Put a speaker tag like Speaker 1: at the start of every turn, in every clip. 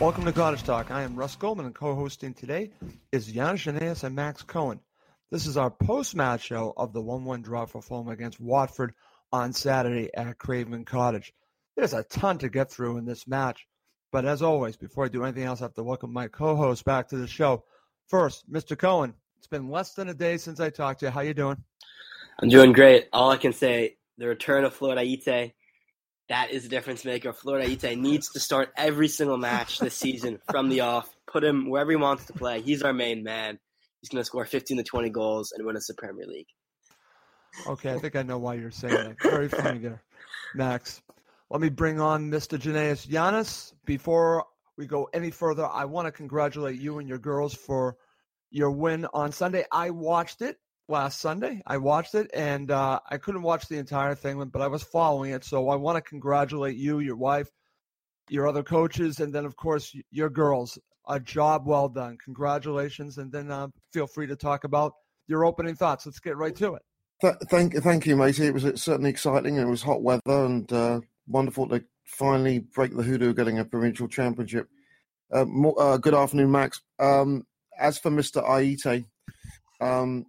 Speaker 1: Welcome to Cottage Talk. I am Russ Goldman, and co-hosting today is Janis Janaeus and Max Cohen. This is our post-match show of the 1-1 draw for Fulham against Watford on Saturday at Craven Cottage. There's a ton to get through in this match, but as always, before I do anything else, I have to welcome my co-host back to the show. First, Mr. Cohen. It's been less than a day since I talked to you. How are you doing?
Speaker 2: I'm doing great. All I can say, the return of Floyd Ayité that is the difference maker. Florida Ayité needs to start every single match this season from the off. Put him wherever he wants to play. He's our main man. He's going to score 15 to 20 goals and win us the Premier League.
Speaker 1: Okay, I think I know why you're saying that. Very funny there, Max. Let me bring on Mr. Janaeus Janis. Before we go any further, I want to congratulate you and your girls for your win on Sunday. I watched it last Sunday. I watched it, and uh, I couldn't watch the entire thing, but I was following it. So I want to congratulate you, your wife, your other coaches, and then of course your girls. A job well done. Congratulations, and then uh, feel free to talk about your opening thoughts. Let's get right to it.
Speaker 3: Th- thank, thank you, matey. It was certainly exciting. It was hot weather and uh, wonderful to finally break the hoodoo, getting a provincial championship. Uh, more, uh, good afternoon, Max. Um, as for Mr. Ayité, um,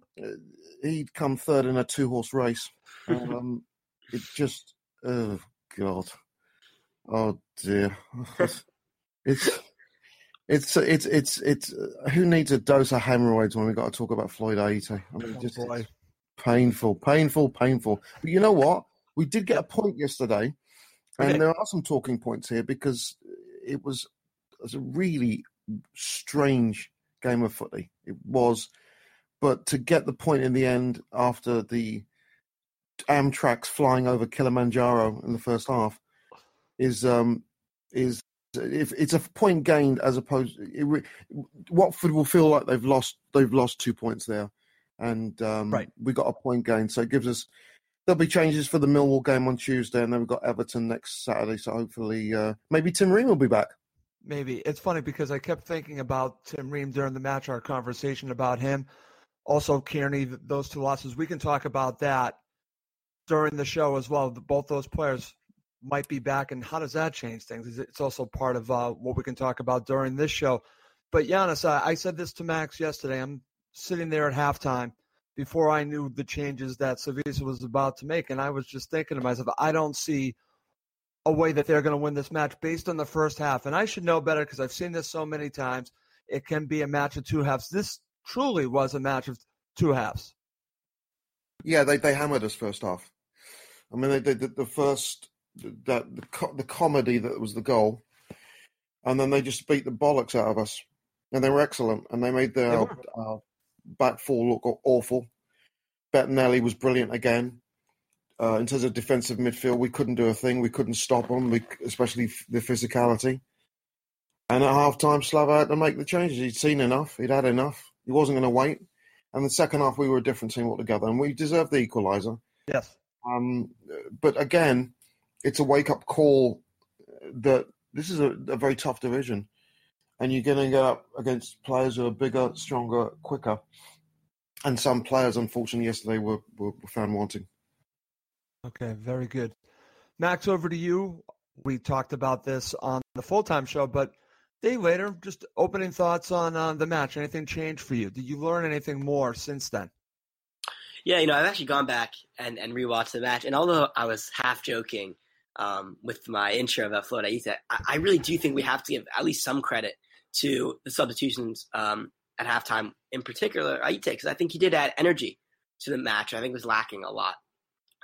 Speaker 3: he'd come third in a two horse race. Um, it just, oh god, oh dear, it's. It's it's it's it's who needs a dose of hemorrhoids when we got to talk about Floyd Ayité? I mean, just oh painful, painful, painful. But you know what? We did get a point yesterday, and okay. there are some talking points here because it was, it was a really strange game of footy. It was but to get the point in the end after the Amtrak's flying over Kilimanjaro in the first half is um, is if it's a point gained as opposed it, Watford will feel like they've lost they've lost two points there, and um,
Speaker 1: right.
Speaker 3: we got a point gained, so it gives us there'll be changes for the Millwall game on Tuesday, and then we've got Everton next Saturday. So hopefully, uh, maybe Tim Ream will be back.
Speaker 1: Maybe it's funny because I kept thinking about Tim Ream during the match, our conversation about him. Also, Cairney, those two losses, we can talk about that during the show as well. Both those players might be back, and how does that change things? It's also part of uh, what we can talk about during this show. But Janis, I, I said this to Max yesterday. I'm sitting there at halftime before I knew the changes that Slavisa was about to make, and I was just thinking to myself, I don't see a way that they're going to win this match based on the first half. And I should know better because I've seen this so many times. It can be a match of two halves. This truly was a match of two halves.
Speaker 3: Yeah, they, they hammered us first half. I mean, they did the, the, first that the, the comedy that was the goal, and then they just beat the bollocks out of us, and they were excellent, and they made their uh, back four look awful. Bettinelli was brilliant again. Uh, in terms of defensive midfield, we couldn't do a thing. We couldn't stop them, we, especially f- the physicality. And at half time, Slava had to make the changes. He'd seen enough. He'd had enough. He wasn't going to wait. And the second half, we were a different team altogether, and we deserved the equaliser.
Speaker 1: Yes.
Speaker 3: Um, but again, it's a wake up call that this is a, a very tough division, and you're going to get up against players who are bigger, stronger, quicker. And some players, unfortunately, yesterday were, were, were found wanting.
Speaker 1: Okay, very good. Max, over to you. We talked about this on the full time show, but day later, just opening thoughts on uh, the match. Anything changed for you? Did you learn anything more since then?
Speaker 2: Yeah, you know, I've actually gone back and, and rewatched the match, and although I was half joking um, with my intro about Florida I, I, really do think we have to give at least some credit to the substitutions um, at halftime, in particular Ayité, because I think he did add energy to the match. I think was lacking a lot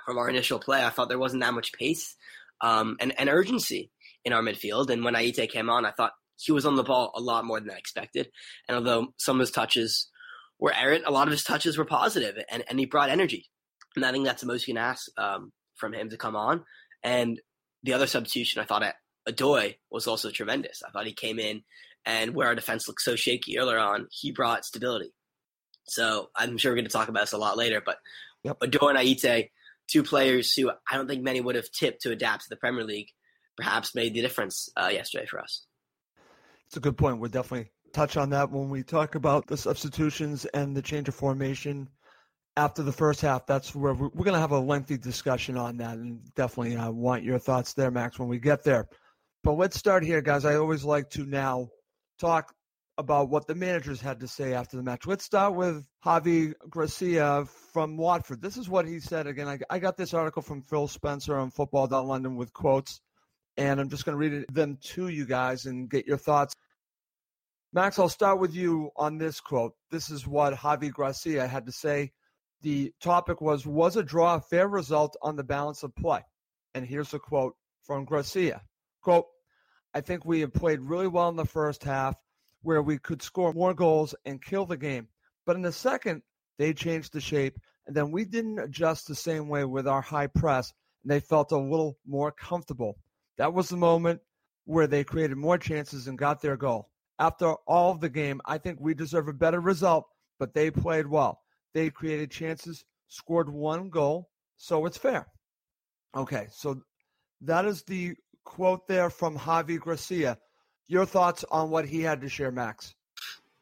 Speaker 2: from our initial play. I thought there wasn't that much pace um, and, and urgency in our midfield, and when Ayité came on, I thought he was on the ball a lot more than I expected. And although some of his touches were errant, a lot of his touches were positive, and, and he brought energy. And I think that's the most you can ask um, from him to come on. And the other substitution I thought at Odoi was also tremendous. I thought he came in and where our defense looked so shaky earlier on, he brought stability. So I'm sure we're going to talk about this a lot later, but yep. Odoi and Ayité, two players who I don't think many would have tipped to adapt to the Premier League, perhaps made the difference uh, yesterday for us.
Speaker 1: It's a good point. We'll definitely touch on that when we talk about the substitutions and the change of formation after the first half. That's where we're, we're going to have a lengthy discussion on that, and definitely I uh, want your thoughts there, Max, when we get there. But let's start here, guys. I always like to now talk about what the managers had to say after the match. Let's start with Javi Gracia from Watford. This is what he said. Again, I, I got this article from Phil Spencer on Football.London with quotes, and I'm just going to read them to you guys and get your thoughts. Max, I'll start with you on this quote. This is what Javi Gracia had to say. The topic was Was a draw a fair result on the balance of play? And here's a quote from Gracia. Quote, I think we have played really well in the first half where we could score more goals and kill the game. But in the second, they changed the shape, and then we didn't adjust the same way with our high press, and they felt a little more comfortable. That was the moment where they created more chances and got their goal. After all of the game, I think we deserve a better result, but they played well. They created chances, scored one goal, so it's fair. Okay, so that is the quote there from Javi Gracia. Your thoughts on what he had to share, Max?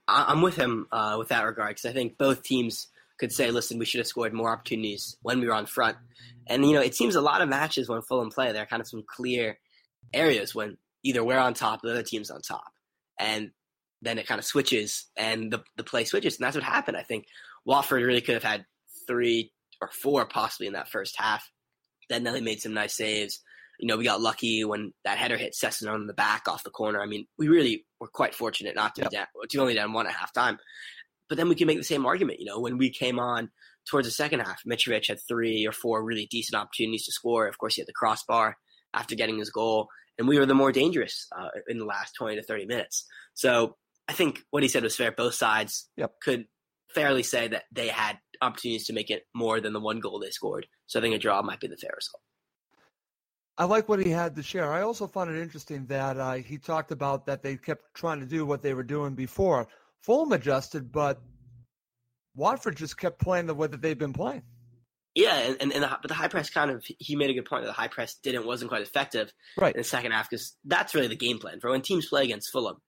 Speaker 2: I'm with him uh, with that regard because I think both teams could say, "Listen, we should have scored more opportunities when we were on front." And you know, it seems a lot of matches when Fulham play, there are kind of some clear areas when either we're on top, or the other team's on top, and then it kind of switches and the the play switches, and that's what happened. I think Watford really could have had three or four possibly in that first half. Bettinelli made some nice saves you know, we got lucky when that header hit Sessegnon on the back off the corner. I mean, we really were quite fortunate not to yep. be down, to only down one at halftime. But then we can make the same argument, you know, when we came on towards the second half, Mitrovic had three or four really decent opportunities to score. Of course, he had the crossbar after getting his goal, and we were the more dangerous uh, in the last 20 to 30 minutes. So I think what he said was fair. Both sides
Speaker 1: yep.
Speaker 2: could fairly say that they had opportunities to make it more than the one goal they scored. So I think a draw might be the fair result.
Speaker 1: I like what he had to share. I also found it interesting that uh, he talked about that they kept trying to do what they were doing before. Fulham adjusted, but Watford just kept playing the way that they've been playing.
Speaker 2: Yeah, and, and, and the, but the high press kind of he made a good point that the high press didn't wasn't quite effective
Speaker 1: right.
Speaker 2: in the second half because that's really the game plan for when teams play against Fulham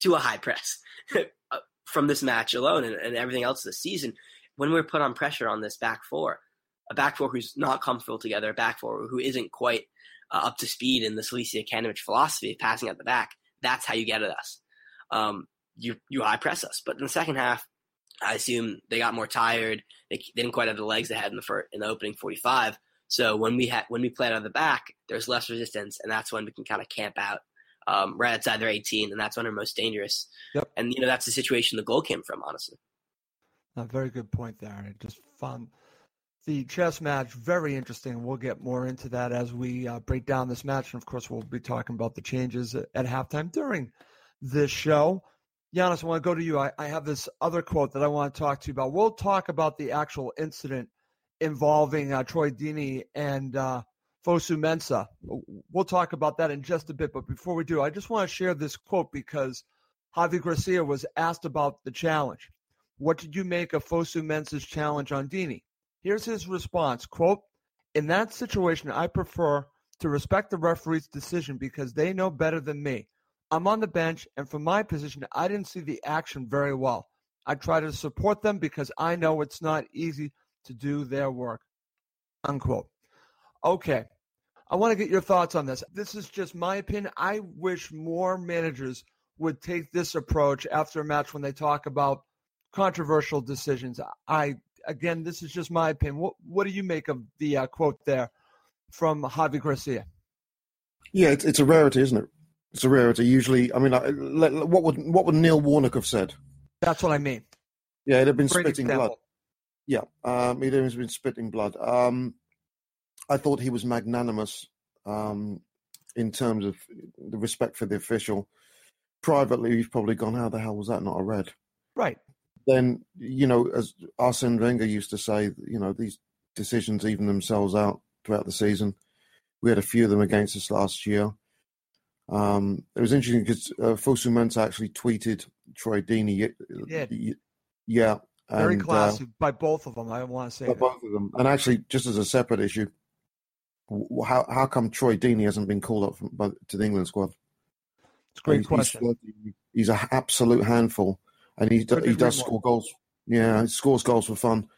Speaker 2: to a high press uh, from this match alone and, and everything else this season. When we're put on pressure on this back four, a back four who's not comfortable together, a back four who isn't quite uh, up to speed in the Slavisa Jokanovic philosophy of passing at the back, that's how you get at us. Um, you you high press us, but in the second half, I assume they got more tired. They, they didn't quite have the legs they had in the first, in the opening 45. So when we had when we played out of the back, there's less resistance, and that's when we can kind of camp out um, right outside their 18, and that's when they're most dangerous.
Speaker 1: Yep.
Speaker 2: And you know that's the situation the goal came from, honestly.
Speaker 1: A very good point there. I just found the chess match very interesting. We'll get more into that as we uh, break down this match, and of course, we'll be talking about the changes at, at halftime during this show. Giannis, I want to go to you. I, I, have this other quote that I want to talk to you about. We'll talk about the actual incident involving uh, Troy Deeney and uh, Fosu Mensah. We'll talk about that in just a bit. But before we do, I just want to share this quote because Javi Garcia was asked about the challenge. What did you make of Fosu Mensah's challenge on Deeney? Here's his response, quote, in that situation, I prefer to respect the referee's decision because they know better than me. I'm on the bench, and from my position, I didn't see the action very well. I try to support them because I know it's not easy to do their work. Unquote. Okay. I want to get your thoughts on this. This is just my opinion. I wish more managers would take this approach after a match when they talk about controversial decisions. I again, this is just my opinion. What what do you make of the uh, quote there from Javi Garcia?
Speaker 3: Yeah, it's, it's a rarity, isn't it? It's a rarity. Usually, I mean, what would what would Neil Warnock have said?
Speaker 1: That's what I mean.
Speaker 3: Yeah, it'd have been Great spitting example. blood. Yeah, um, he'd have been spitting blood. Um, I thought he was magnanimous um, in terms of the respect for the official. Privately, he's probably gone, "How the hell was that not a red?"
Speaker 1: Right.
Speaker 3: Then you know, as Arsene Wenger used to say, you know, these decisions even themselves out throughout the season. We had a few of them against us last year. Um, it was interesting because uh, Fosu Mensah actually tweeted Troy Deeney. Yeah.
Speaker 1: Very
Speaker 3: and,
Speaker 1: classy uh, by both of them. I want to say
Speaker 3: by that. both of them. And actually, just as a separate issue, how how come Troy Deeney hasn't been called up from, by, to the England squad?
Speaker 1: It's a great he's, question.
Speaker 3: He's, he's an absolute handful, and he he does score goals. Yeah, he scores goals for fun.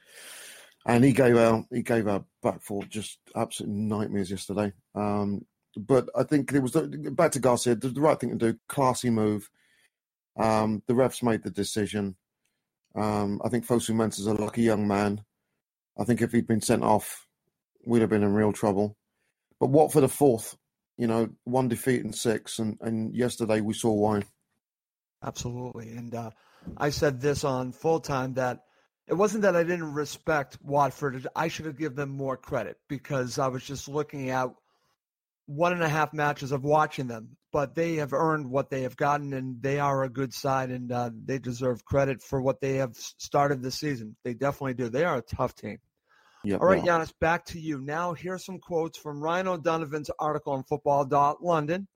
Speaker 3: And he gave our he gave our back four just absolute nightmares yesterday. Um, but I think it was back to Garcia, the, the, right thing to do, classy move. Um, the refs made the decision. Um, I think Fosu Mensah is a lucky young man. I think if he'd been sent off, we'd have been in real trouble. But what for the fourth? You know, one defeat in six, and, and yesterday we saw why.
Speaker 1: Absolutely. And uh, I said this on full time that it wasn't that I didn't respect Watford. I should have given them more credit because I was just looking at one and a half matches of watching them. But they have earned what they have gotten, and they are a good side, and uh, they deserve credit for what they have started this season. They definitely do. They are a tough team. Yep, All right, yeah. Giannis, back to you. Now, here's some quotes from Ryan O'Donovan's article on Football.London,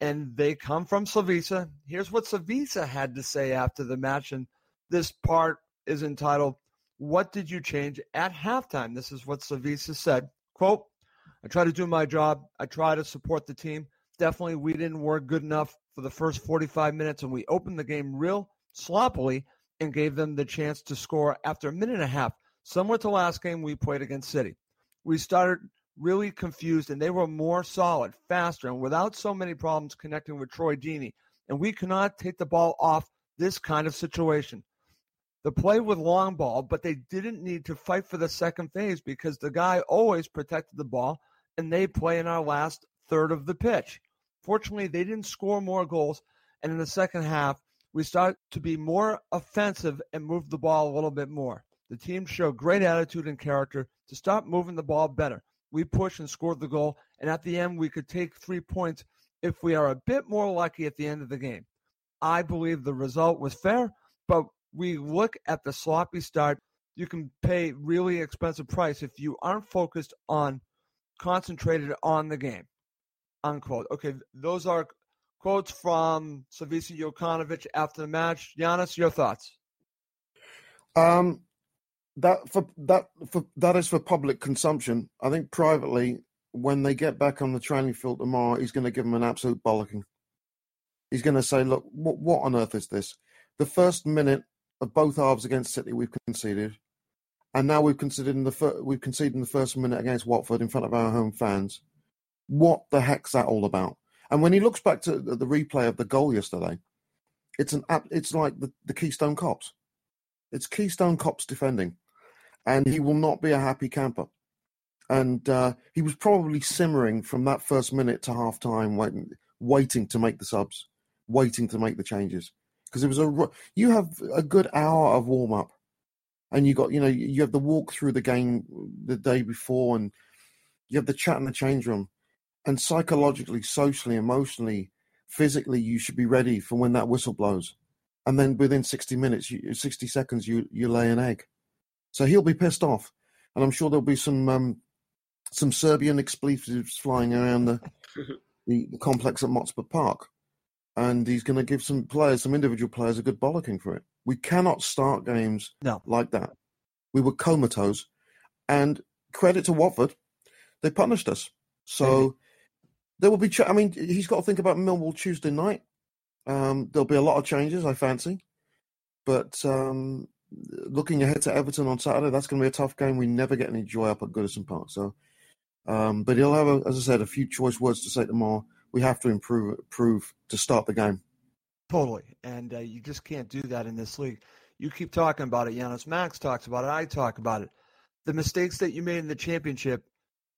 Speaker 1: and they come from Slavisa. Here's what Slavisa had to say after the match, and this part is entitled, What Did You Change at Halftime? This is what Slavisa said. Quote, I try to do my job. I try to support the team. Definitely, we didn't work good enough for the first 45 minutes, and we opened the game real sloppily and gave them the chance to score after a minute and a half, similar to last game we played against City. We started really confused, and they were more solid, faster, and without so many problems connecting with Troy Deeney. And we cannot take the ball off this kind of situation. The play with long ball, but they didn't need to fight for the second phase because the guy always protected the ball, and they play in our last third of the pitch. Fortunately, they didn't score more goals, and in the second half, we started to be more offensive and move the ball a little bit more. The team showed great attitude and character to start moving the ball better. We pushed and scored the goal, and at the end, we could take three points if we are a bit more lucky at the end of the game. I believe the result was fair, but we look at the sloppy start, you can pay really expensive price if you aren't focused on concentrated on the game. Unquote. Okay, those are quotes from Slavisa Jokanovic after the match. Giannis, your thoughts?
Speaker 3: Um, that for that for that is for public consumption. I think privately, when they get back on the training field tomorrow, he's going to give them an absolute bollocking. He's going to say, "Look, what, what on earth is this? The first minute of both halves against City we've conceded, and now we've conceded in the fir- we've conceded in the first minute against Watford in front of our home fans. What the heck's that all about? And when he looks back to the replay of the goal yesterday, it's an it's like the, the Keystone Cops. It's Keystone Cops defending, and he will not be a happy camper. And uh, he was probably simmering from that first minute to half time, waiting, waiting to make the subs, waiting to make the changes because it was a you have a good hour of warm up, and you got you know you have the walk through the game the day before, and you have the chat in the change room, and psychologically, socially, emotionally, physically, you should be ready for when that whistle blows, and then within sixty minutes, you, sixty seconds, you you lay an egg, so he'll be pissed off. and I'm sure there'll be some um, some Serbian expletives flying around the, the, the complex at Motspur Park, and he's going to give some players, some individual players, a good bollocking for it. We cannot start games
Speaker 1: no.
Speaker 3: like that. We were comatose, and credit to Watford, they punished us. So mm-hmm. there will be. Ch- I mean, he's got to think about Millwall Tuesday night. Um, there'll be a lot of changes, I fancy, but um, looking ahead to Everton on Saturday, that's going to be a tough game. We never get any joy up at Goodison Park. So, um, but he'll have, a, as I said, a few choice words to say tomorrow. We have to improve, improve to start the game.
Speaker 1: Totally, and uh, you just can't do that in this league. You keep talking about it. Giannis Max talks about it. I talk about it. The mistakes that you made in the championship,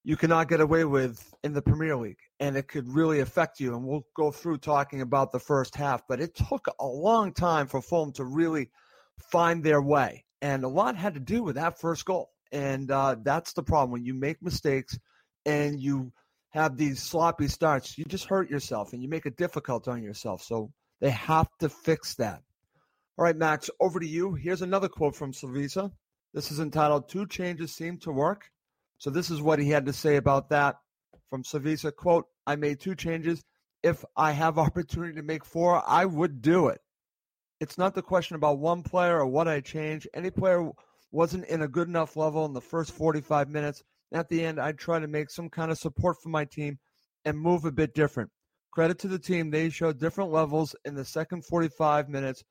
Speaker 1: you cannot get away with in the Premier League, and it could really affect you. And we'll go through talking about the first half, but it took a long time for Fulham to really – find their way. And a lot had to do with that first goal. And uh, that's the problem. When you make mistakes and you have these sloppy starts, you just hurt yourself and you make it difficult on yourself. So they have to fix that. All right, Max, over to you. Here's another quote from Slavisa. This is entitled Two Changes Seem to Work. So this is what he had to say about that from Slavisa. Quote, I made two changes. If I have opportunity to make four, I would do it it's not the question about one player or what I change. Any player wasn't in a good enough level in the first 45 minutes. At the end, I try to make some kind of support for my team and move a bit different. Credit to the team. They showed different levels in the second 45 minutes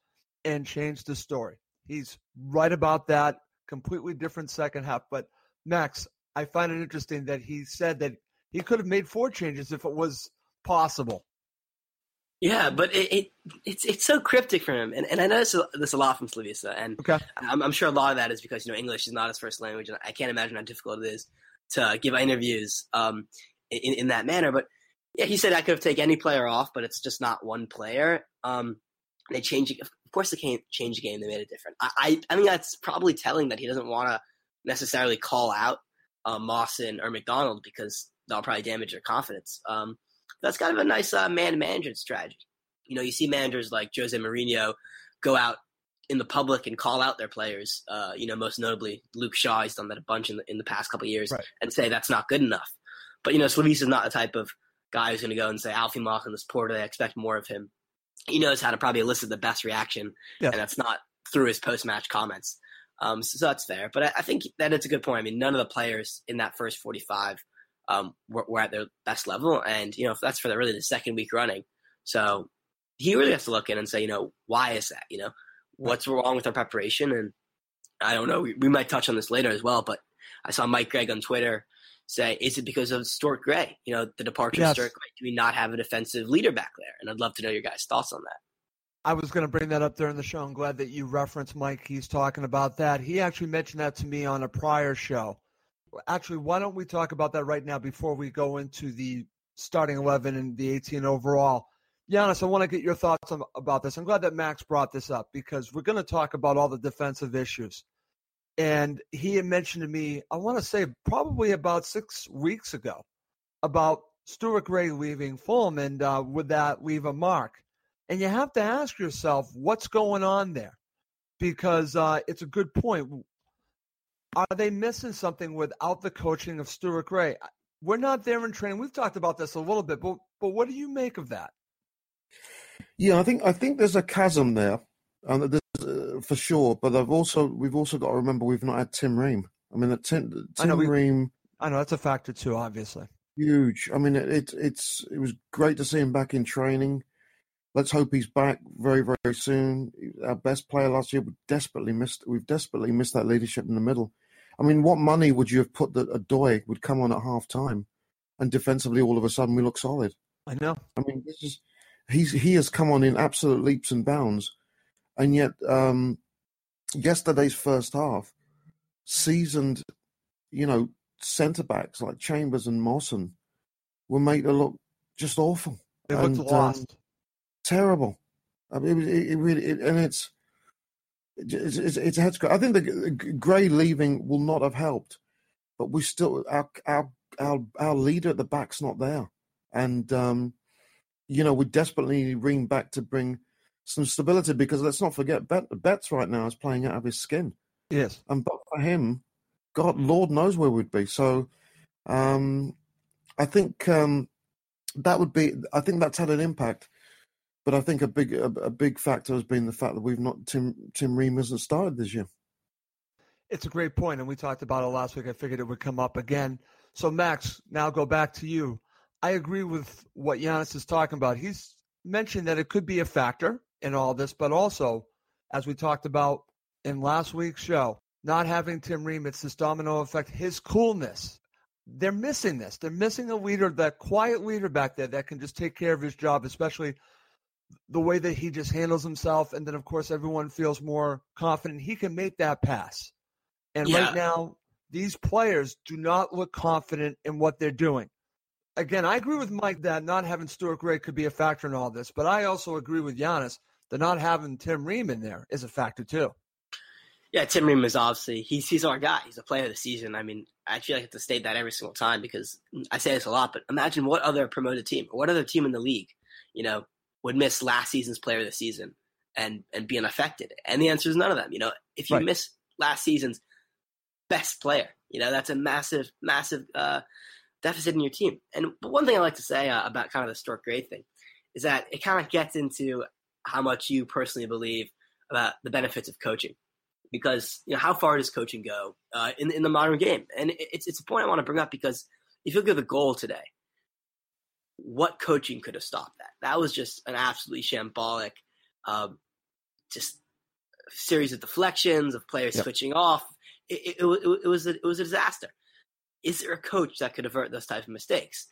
Speaker 1: and changed the story. He's right about that. Completely different second half. But Max, I find it interesting that he said that he could have made four changes if it was possible.
Speaker 2: Yeah, but it, it, it's it's so cryptic for him, and and I know this, this a lot from Slavisa, and
Speaker 1: okay.
Speaker 2: I'm, I'm, sure a lot of that is because you know English is not his first language, and I can't imagine how difficult it is to give interviews um, in in that manner. But yeah, he said I could have taken any player off, but it's just not one player. Um, they change, of course, they can't change the game. They made it different. I I, I think that's probably telling that he doesn't want to necessarily call out uh, Mawson or McDonald because that'll probably damage their confidence. Um, that's kind of a nice uh, man management strategy. You know, you see managers like Jose Mourinho go out in the public and call out their players. Uh, you know, most notably Luke Shaw. He's done that a bunch in the, in the past couple years, right. and say that's not good enough. But you know, Slavisa is not the type of guy who's going to go and say Alfie Mawson this poor. I expect more of him. He knows how to probably elicit the best reaction, yeah. and that's not through his post match comments. Um, so, so, that's fair. But I, I, think that it's a good point. I mean, none of the players in that first 45 um, were, were, at their best level. And, you know, that's for the, really the second week running. So he really has to look in and say, you know, why is that? You know, what's wrong with our preparation? And I don't know. We, we might touch on this later as well, but I saw Mike Gregg on Twitter say, is it because of Stuart Gray? You know, the departure yes. of Stuart Gray. Do we not have a defensive leader back there? And I'd love to know your guys' thoughts on that.
Speaker 1: I was going to bring that up during the show. I'm glad that you referenced Mike. He's talking about that. He actually mentioned that to me on a prior show actually, why don't we talk about that right now before we go into the starting 11 and the 18 overall? Giannis, I want to get your thoughts on, about this. I'm glad that Max brought this up because we're going to talk about all the defensive issues. And he had mentioned to me, I want to say probably about six weeks ago, about Stuart Gray leaving Fulham and uh, would that leave a mark? And you have to ask yourself, what's going on there? Because uh, it's a good point are they missing something without the coaching of Stuart Gray? We're not there in training. We've talked about this a little bit, but but what do you make of that?
Speaker 3: Yeah, I think I think there's a chasm there, and uh, for sure. But I've also we've also got to remember we've not had Tim Ream. I mean, Tim, Tim I know Ream.
Speaker 1: I know that's a factor too, obviously.
Speaker 3: Huge. I mean, it, it it's it was great to see him back in training. Let's hope he's back very very soon. Our best player last year, we desperately missed. We've desperately missed that leadership in the middle. I mean, what money would you have put that Odoi would come on at half time and defensively all of a sudden we look solid?
Speaker 1: I know.
Speaker 3: I mean, this is he's he has come on in absolute leaps and bounds, and yet um, yesterday's first half, seasoned, you know, centre backs like Chambers and Mawson were made to look just awful.
Speaker 1: They looked and, lost. Um,
Speaker 3: terrible. I mean, it, it really, it, and it's it's, it's, it's a head scratch. I think the Gray leaving will not have helped, but we still our our our, our leader at the back's not there, and um, you know we desperately need Ream back to bring some stability because let's not forget Bet, Betts right now is playing out of his skin.
Speaker 1: Yes,
Speaker 3: and but for him, God, Lord knows where we'd be. So, um, I think um, that would be. I think that's had an impact. But I think a big a, a big factor has been the fact that we've not Tim Tim Ream hasn't started this year.
Speaker 1: It's a great point, and we talked about it last week. I figured it would come up again. So, Max, now go back to you. I agree with what Giannis is talking about. He's mentioned that it could be a factor in all this, but also, as we talked about in last week's show, not having Tim Ream, it's this domino effect, his coolness. They're missing this. They're missing a leader, that quiet leader back there that can just take care of his job, especially the way that he just handles himself. And then, of course, everyone feels more confident he can make that pass. And yeah. right now, these players do not look confident in what they're doing. Again, I agree with Mike that not having Stuart Gray could be a factor in all this, but I also agree with Giannis that not having Tim Ream in there is a factor too.
Speaker 2: Yeah, Tim Ream is obviously he's he's our guy. He's a player of the season. I mean, I feel like I have to state that every single time because I say this a lot. But imagine what other promoted team, or what other team in the league, you know, would miss last season's player of the season and and be unaffected. And the answer is none of them. You know, if you right. miss last season's best player. You know, that's a massive, massive uh, deficit in your team. And one thing I like to say uh, about kind of the Stuart Gray thing is that it kind of gets into how much you personally believe about the benefits of coaching. Because you know, how far does coaching go uh, in in the modern game? And it's it's a point I want to bring up because if you look at the goal today, what coaching could have stopped that? That was just an absolutely shambolic, um, just series of deflections of players yep. switching off, it, it, it, it was a, it was a disaster. Is there a coach that could avert those types of mistakes?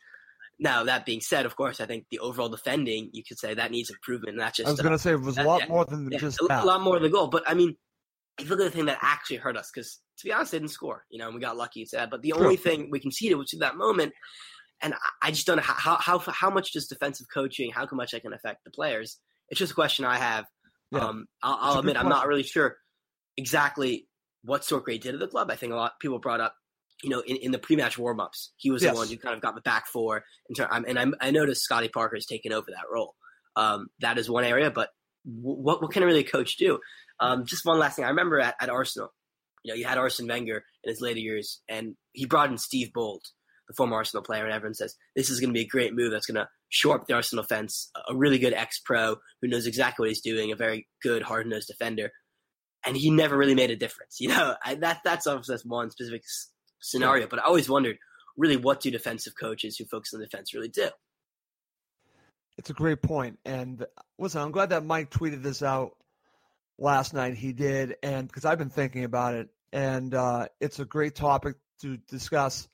Speaker 2: Now that being said, of course, I think the overall defending you could say that needs improvement. Not just
Speaker 1: I was going to say it was a lot more than yeah, just
Speaker 2: a, a lot more than the goal. But I mean, if you look at the thing that actually hurt us, because to be honest, they didn't score. You know, and we got lucky to that. But the True. only thing we conceded was to that moment, and I just don't know how how how much does defensive coaching, how much that can affect the players. It's just a question I have. Yeah. Um, I'll, I'll admit I'm not really sure exactly what Stuart Gray did at the club. I think a lot of people brought up, you know, in, in the pre-match warm-ups, he was yes. the one who kind of got the back four. In term, and I, I noticed Scotty Parker has taken over that role. Um, that is one area, but w- what what can a really coach do? Um, just one last thing. I remember at, at Arsenal, you know, you had Arsene Wenger in his later years, and he brought in Steve Bould, the former Arsenal player, and everyone says this is going to be a great move that's going to shore up the Arsenal fence. A really good ex-pro who knows exactly what he's doing, a very good hard-nosed defender and he never really made a difference. You know, I, that that's obviously that's one specific scenario. But I always wondered, really, what do defensive coaches who focus on defense really do?
Speaker 1: It's a great point, and listen, I'm glad that Mike tweeted this out last night. He did, and because I've been thinking about it, and uh, it's a great topic to discuss.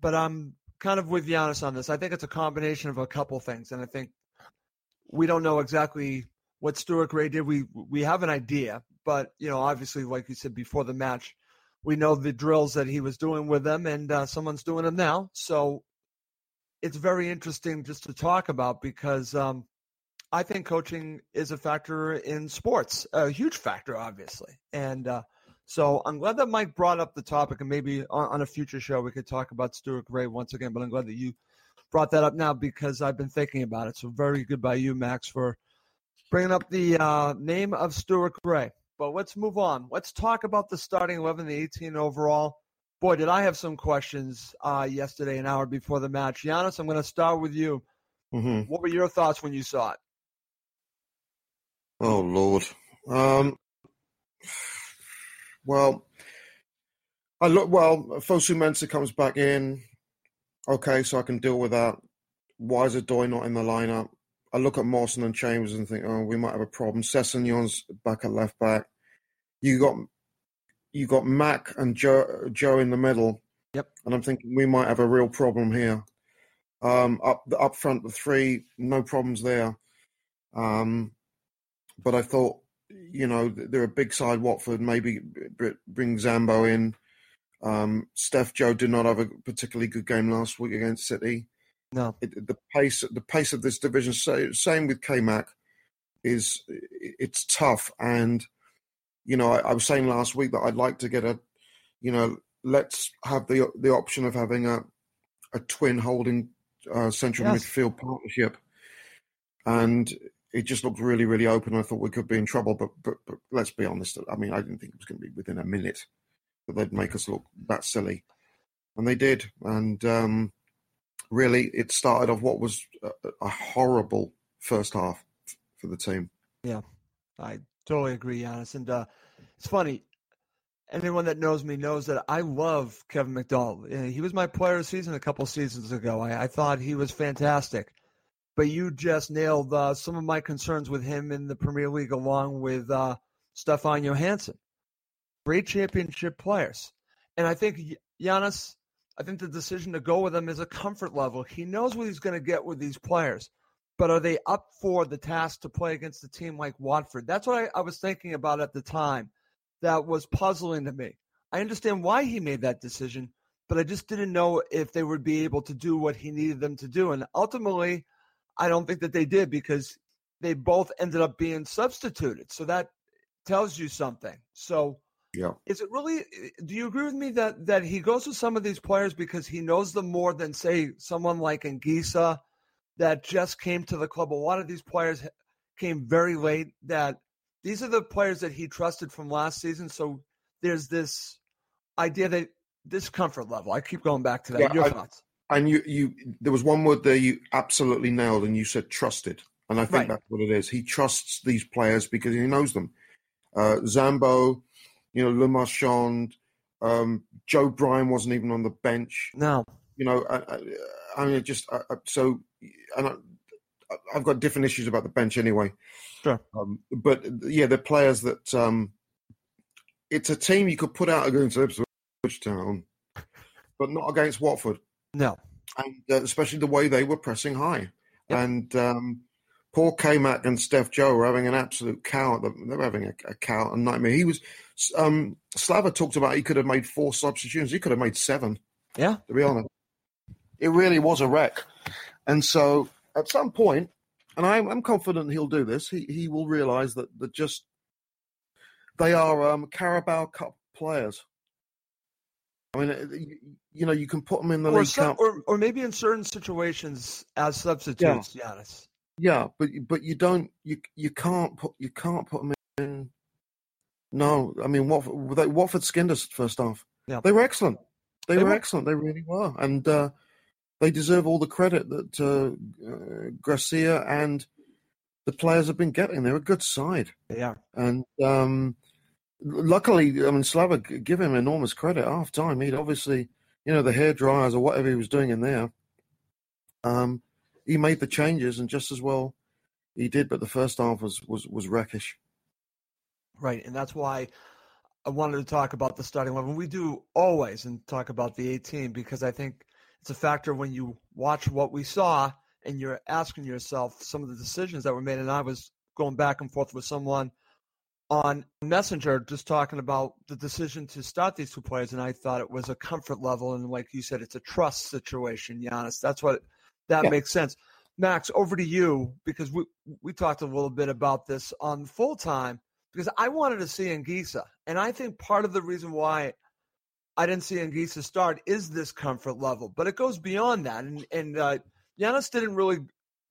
Speaker 1: But I'm kind of with Giannis on this. I think it's a combination of a couple things, and I think we don't know exactly what Stuart Gray did. We we have an idea, but you know, obviously, like you said before the match, we know the drills that he was doing with them, and uh, someone's doing them now. So it's very interesting just to talk about because um, I think coaching is a factor in sports, a huge factor, obviously. And uh, so I'm glad that Mike brought up the topic, and maybe on, on, a future show we could talk about Stuart Gray once again. But I'm glad that you brought that up now because I've been thinking about it. So very good by you, Max, for bringing up the uh, name of Stuart Gray. But let's move on. Let's talk about the starting 11, the 18 overall. Boy, did I have some questions uh, yesterday, an hour before the match. Giannis, I'm going to start with you. Mm-hmm. What were your thoughts when you saw it?
Speaker 3: Oh, Lord. Um, well, I look, well, Fosu Mensah comes back in. Okay, so I can deal with that. Why is Odoi not in the lineup? I look at Mawson and Chambers and think, oh, we might have a problem. Sessegnon's back at left back. You got you got Mac and Joe Joe in the middle.
Speaker 1: Yep.
Speaker 3: And I'm thinking we might have a real problem here. Um, up up front, the three, no problems there. Um, but I thought, you know, they're a big side. Watford maybe bring Zambo in. Um, Steph Joe did not have a particularly good game last week against City.
Speaker 1: No,
Speaker 3: it, the pace the pace of this division. Same with KMac, is it's tough. And you know, I, I, was saying last week that I'd like to get a, you know, let's have the the option of having a a twin holding uh, central yes. midfield partnership, and it just looked really really open. I thought we could be in trouble, but, but but let's be honest. I mean, I didn't think it was going to be within a minute. that they'd make us look that silly, and they did. And um, really, it started off what was a, a horrible first half for the team.
Speaker 1: Yeah, I totally agree, Giannis. And uh, it's funny. Anyone that knows me knows that I love Kevin McDonald. He was my player of the season a couple seasons ago. I, I thought he was fantastic. But you just nailed uh, some of my concerns with him in the Premier League, along with uh, Stefan Johansen. Great championship players. And I think Giannis, I think the decision to go with him is a comfort level. He knows what he's going to get with these players but are they up for the task to play against a team like Watford? That's what I, I, was thinking about at the time. That was puzzling to me. I understand why he made that decision, but I just didn't know if they would be able to do what he needed them to do. And ultimately, I don't think that they did because they both ended up being substituted. So that tells you something. So
Speaker 3: yeah.
Speaker 1: Is it really do you agree with me that that he goes with some of these players because he knows them more than say someone like Anguissa that just came to the club. A lot of these players came very late. That these are the players that he trusted from last season. So there's this idea that this comfort level. I keep going back to that. Yeah, Your I, thoughts?
Speaker 3: And you, you, there was one word there you absolutely nailed, and you said trusted. And I think right. that's what it is. He trusts these players because he knows them. Uh, Zambo, you know, Le Marchand, um, Joe Bryan wasn't even on the bench.
Speaker 1: No.
Speaker 3: You know, I, I mean, just so and I, have got different issues about the bench anyway.
Speaker 1: Sure.
Speaker 3: Um, but yeah, the players that um, it's a team you could put out against Ipswich Town, but not against Watford.
Speaker 1: No.
Speaker 3: And uh, especially the way they were pressing high. Yep. And um, Paul K-Mac and Steph Joe were having an absolute cow. They were having a, a cow, a nightmare. He was. Um, Slava talked about he could have made four substitutions. He could have made seven.
Speaker 1: Yeah.
Speaker 3: To be honest, it really was a wreck. And so at some point, and I'm, I'm confident he'll do this, he, he will realize that, that just they are um, Carabao Cup players. I mean, uh, you, know, you can put them in the
Speaker 1: or
Speaker 3: league
Speaker 1: some, or, or maybe in certain situations as substitutes. Yeah. Giannis.
Speaker 3: Yeah, but but you don't you you can't put you can't put them in. No, I mean Watford, they, Watford skinned us first half. Yeah, they were excellent. They, they were, were, excellent. They really were, and uh, they deserve all the credit that uh, uh, Gracia and the players have been getting. They're a good side.
Speaker 1: Yeah,
Speaker 3: and um, luckily, I mean, Slava give him enormous credit. Half time, he'd obviously, you know, the hair dryers or whatever he was doing in there. Um, he made the changes, and just as well he did. But the first half was was was wreckish.
Speaker 1: Right, and that's why I wanted to talk about the starting eleven. We do always and talk about the 18 because I think it's a factor when you watch what we saw and you're asking yourself some of the decisions that were made. And I was going back and forth with someone on Messenger just talking about the decision to start these two players, and I thought it was a comfort level, and like you said, it's a trust situation, Giannis. That's what that yeah. makes sense. Max, over to you because we we talked a little bit about this on full time because I wanted to see Anguissa, and I think part of the reason why I didn't see Anguissa start is this comfort level, but it goes beyond that. And and uh, Giannis didn't really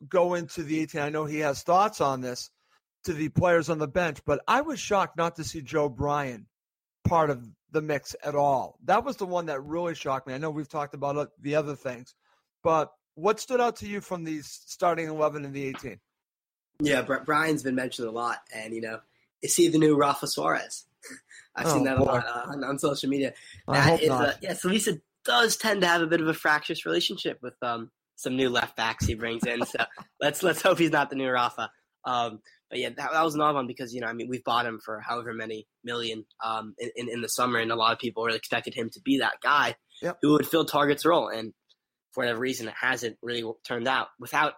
Speaker 1: go into the 18. I know he has thoughts on this to the players on the bench, but I was shocked not to see Joe Bryan part of the mix at all. That was the one that really shocked me. I know we've talked about the other things, but what stood out to you from the starting 11 and the 18?
Speaker 2: Yeah, Bryan's been mentioned a lot, and you know, is he the new Rafa Suarez? I've oh, seen that boy. a lot uh, on, on, social media. That is, uh, yeah, Slavisa does tend to have a bit of a fractious relationship with um, some new left backs he brings in. So let's let's hope he's not the new Rafa. Um, but yeah, that, that was another one because you know I mean we've bought him for however many million um, in, in, in the summer, and a lot of people really expected him to be that guy
Speaker 1: yep.
Speaker 2: who would fill Targett's role, and for whatever reason, it hasn't really turned out without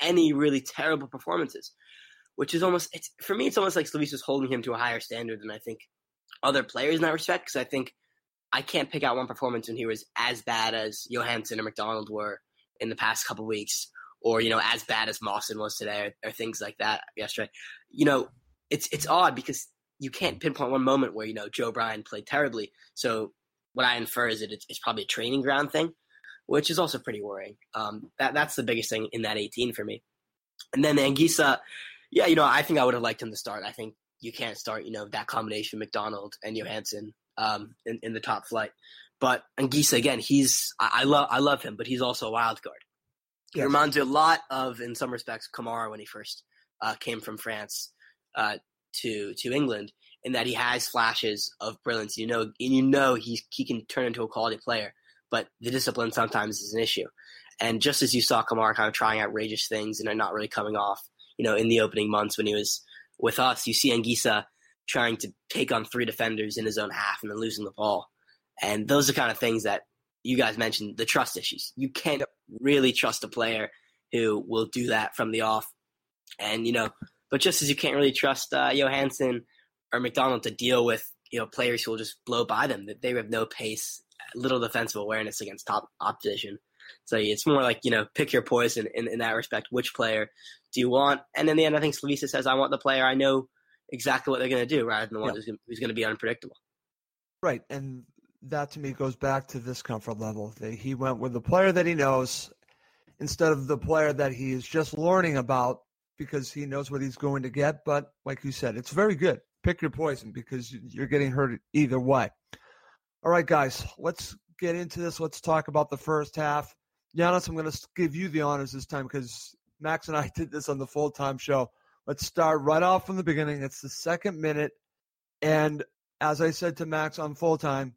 Speaker 2: any really terrible performances. Which is almost it's for me, it's almost like Slavis is holding him to a higher standard than I think other players in that respect because I think I can't pick out one performance when he was as bad as Johansen or McDonald were in the past couple weeks, or you know as bad as Mawson was today, or, or, things like that yesterday. You know, it's it's odd because you can't pinpoint one moment where you know Joe Bryan played terribly. So what I infer is that it's, it's probably a training ground thing, which is also pretty worrying. Um, that that's the biggest thing in that 18 for me. And then the Anguissa, yeah, you know, I think I would have liked him to start. I think you can't start, you know, that combination McDonald and Johansen um, in, in the top flight. But Anguissa again, he's I, I love I love him, but he's also a wild card. He
Speaker 1: Yes.
Speaker 2: reminds me a lot of, in some respects, Kamara when he first uh, came from France uh, to to England, in that he has flashes of brilliance. You know, and you know he he can turn into a quality player, but the discipline sometimes is an issue. And just as you saw Kamara kind of trying outrageous things and not really coming off, you know, in the opening months when he was with us, you see Anguissa trying to take on three defenders in his own half and then losing the ball. And those are kind of things that you guys mentioned the trust issues. You can't really trust a player who will do that from the off. And, you know, but just as you can't really trust uh, Johansen or McDonald to deal with, you know, players who will just blow by them, that they have no pace, little defensive awareness against top opposition. So it's more like, you know, pick your poison in, in that respect. Which player do you want? And in the end, I think Slavisa says, I want the player I know exactly what they're going to do rather than the one
Speaker 1: Yeah.
Speaker 2: who's, going to be unpredictable.
Speaker 1: Right, and that to me goes back to this comfort level. That he went with the player that he knows instead of the player that he is just learning about because he knows what he's going to get. But like you said, it's very good. Pick your poison because you're getting hurt either way. All right, guys, let's get into this. Let's talk about the first half. Giannis, I'm going to give you the honors this time because Max and I did this on the full time show. Let's start right off from the beginning. It's the second minute. And as I said to Max on full time,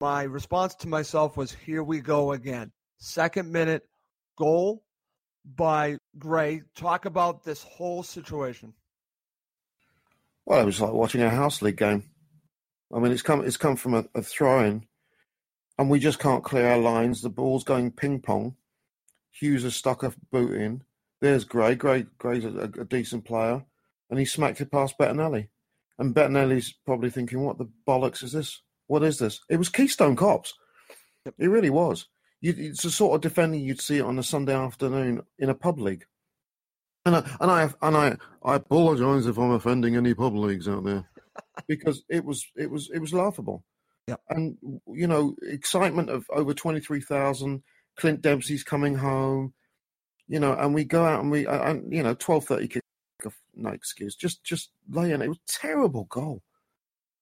Speaker 1: my response to myself was, here we go again. Second minute goal by Gray. Talk about this whole situation.
Speaker 3: Well, it was like watching a house league game. I mean, it's come it's come from a, a throw-in, and we just can't clear our lines. The ball's going ping pong. Hughes has stuck a boot in. There's Gray. Gray Gray's a, a decent player, and he smacked it past Bettinelli. And Bettinelli's probably thinking, "What the bollocks is this? What is this?" It was Keystone Cops. It really was. You, it's the sort of defending you'd see on a Sunday afternoon in a pub league. And I and I and I I apologise if I'm offending any pub leagues out there, because it was it was it was laughable.
Speaker 1: Yep.
Speaker 3: And you know, excitement of over twenty three thousand. Clint Dempsey's coming home. You know, and we go out and we and you know twelve thirty kick off. No excuse. Just just lay in. It was a terrible goal.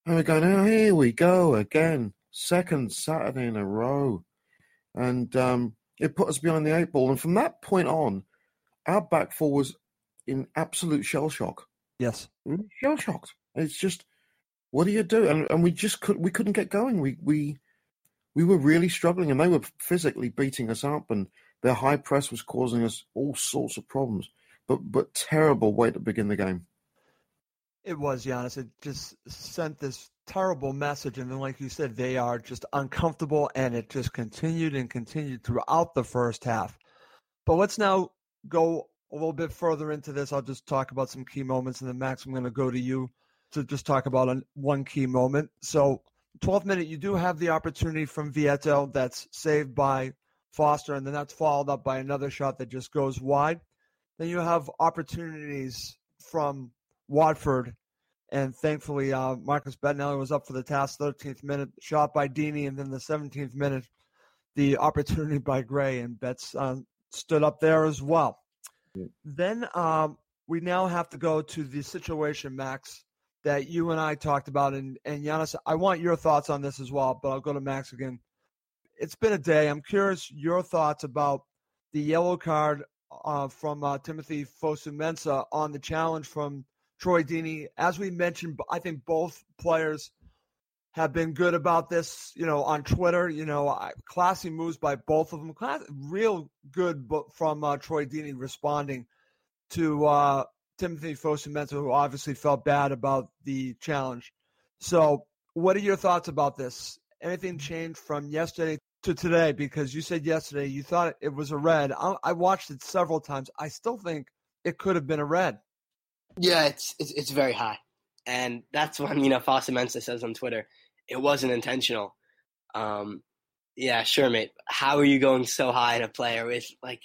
Speaker 3: And we're going, oh, here we go again. Second Saturday in a row. And um, it put us behind the eight ball. And from that point on, our back four was in absolute shell shock.
Speaker 1: Yes.
Speaker 3: Shell shocked. It's just, what do you do? And and we just could we couldn't get going. We we we were really struggling, and they were physically beating us up, and their high press was causing us all sorts of problems. But but terrible way to begin the game.
Speaker 1: It was, Giannis. It just sent this terrible message. And then, like you said, they are just uncomfortable, and it just continued and continued throughout the first half. But let's now go a little bit further into this. I'll just talk about some key moments, and then, Max, I'm going to go to you to just talk about an, one key moment. So, 12th minute, you do have the opportunity from Vietto that's saved by Foster, and then that's followed up by another shot that just goes wide. Then you have opportunities from Watford, and thankfully uh, Marcus Bettinelli was up for the task. 13th minute shot by Deeney, and then the 17th minute, the opportunity by Gray, and Betts uh, stood up there as well.
Speaker 3: Yeah.
Speaker 1: Then um, we now have to go to the situation, Max, that you and I talked about, and and Giannis, I want your thoughts on this as well, but I'll go to Max again. It's been a day. I'm curious your thoughts about the yellow card uh, from uh, Timothy Fosu-Mensah on the challenge from Troy Deeney. As we mentioned, I think both players have been good about this. You know, on Twitter, you know, classy moves by both of them. Class, real good from uh, Troy Deeney responding to uh, Timothy Fosu-Mensah, who obviously felt bad about the challenge. So, what are your thoughts about this? Anything changed from yesterday to today? Because you said yesterday you thought it was a red. I, I watched it several times. I still think it could have been a red.
Speaker 2: Yeah, it's it's, it's very high, and that's when you know Fosu-Mensah says on Twitter it wasn't intentional. Um, yeah, sure, mate. How are you going so high in a player with like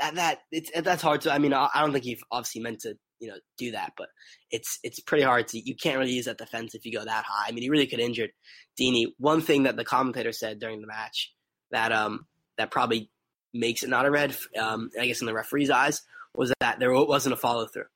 Speaker 2: that? That it's that's hard to. I mean, I, I don't think you've obviously meant to you know do that, but it's it's pretty hard to. You can't really use that defense if you go that high. I mean, he really could injured Deeney. One thing that the commentator said during the match that um that probably makes it not a red. Um, I guess in the referee's eyes was that there wasn't a follow through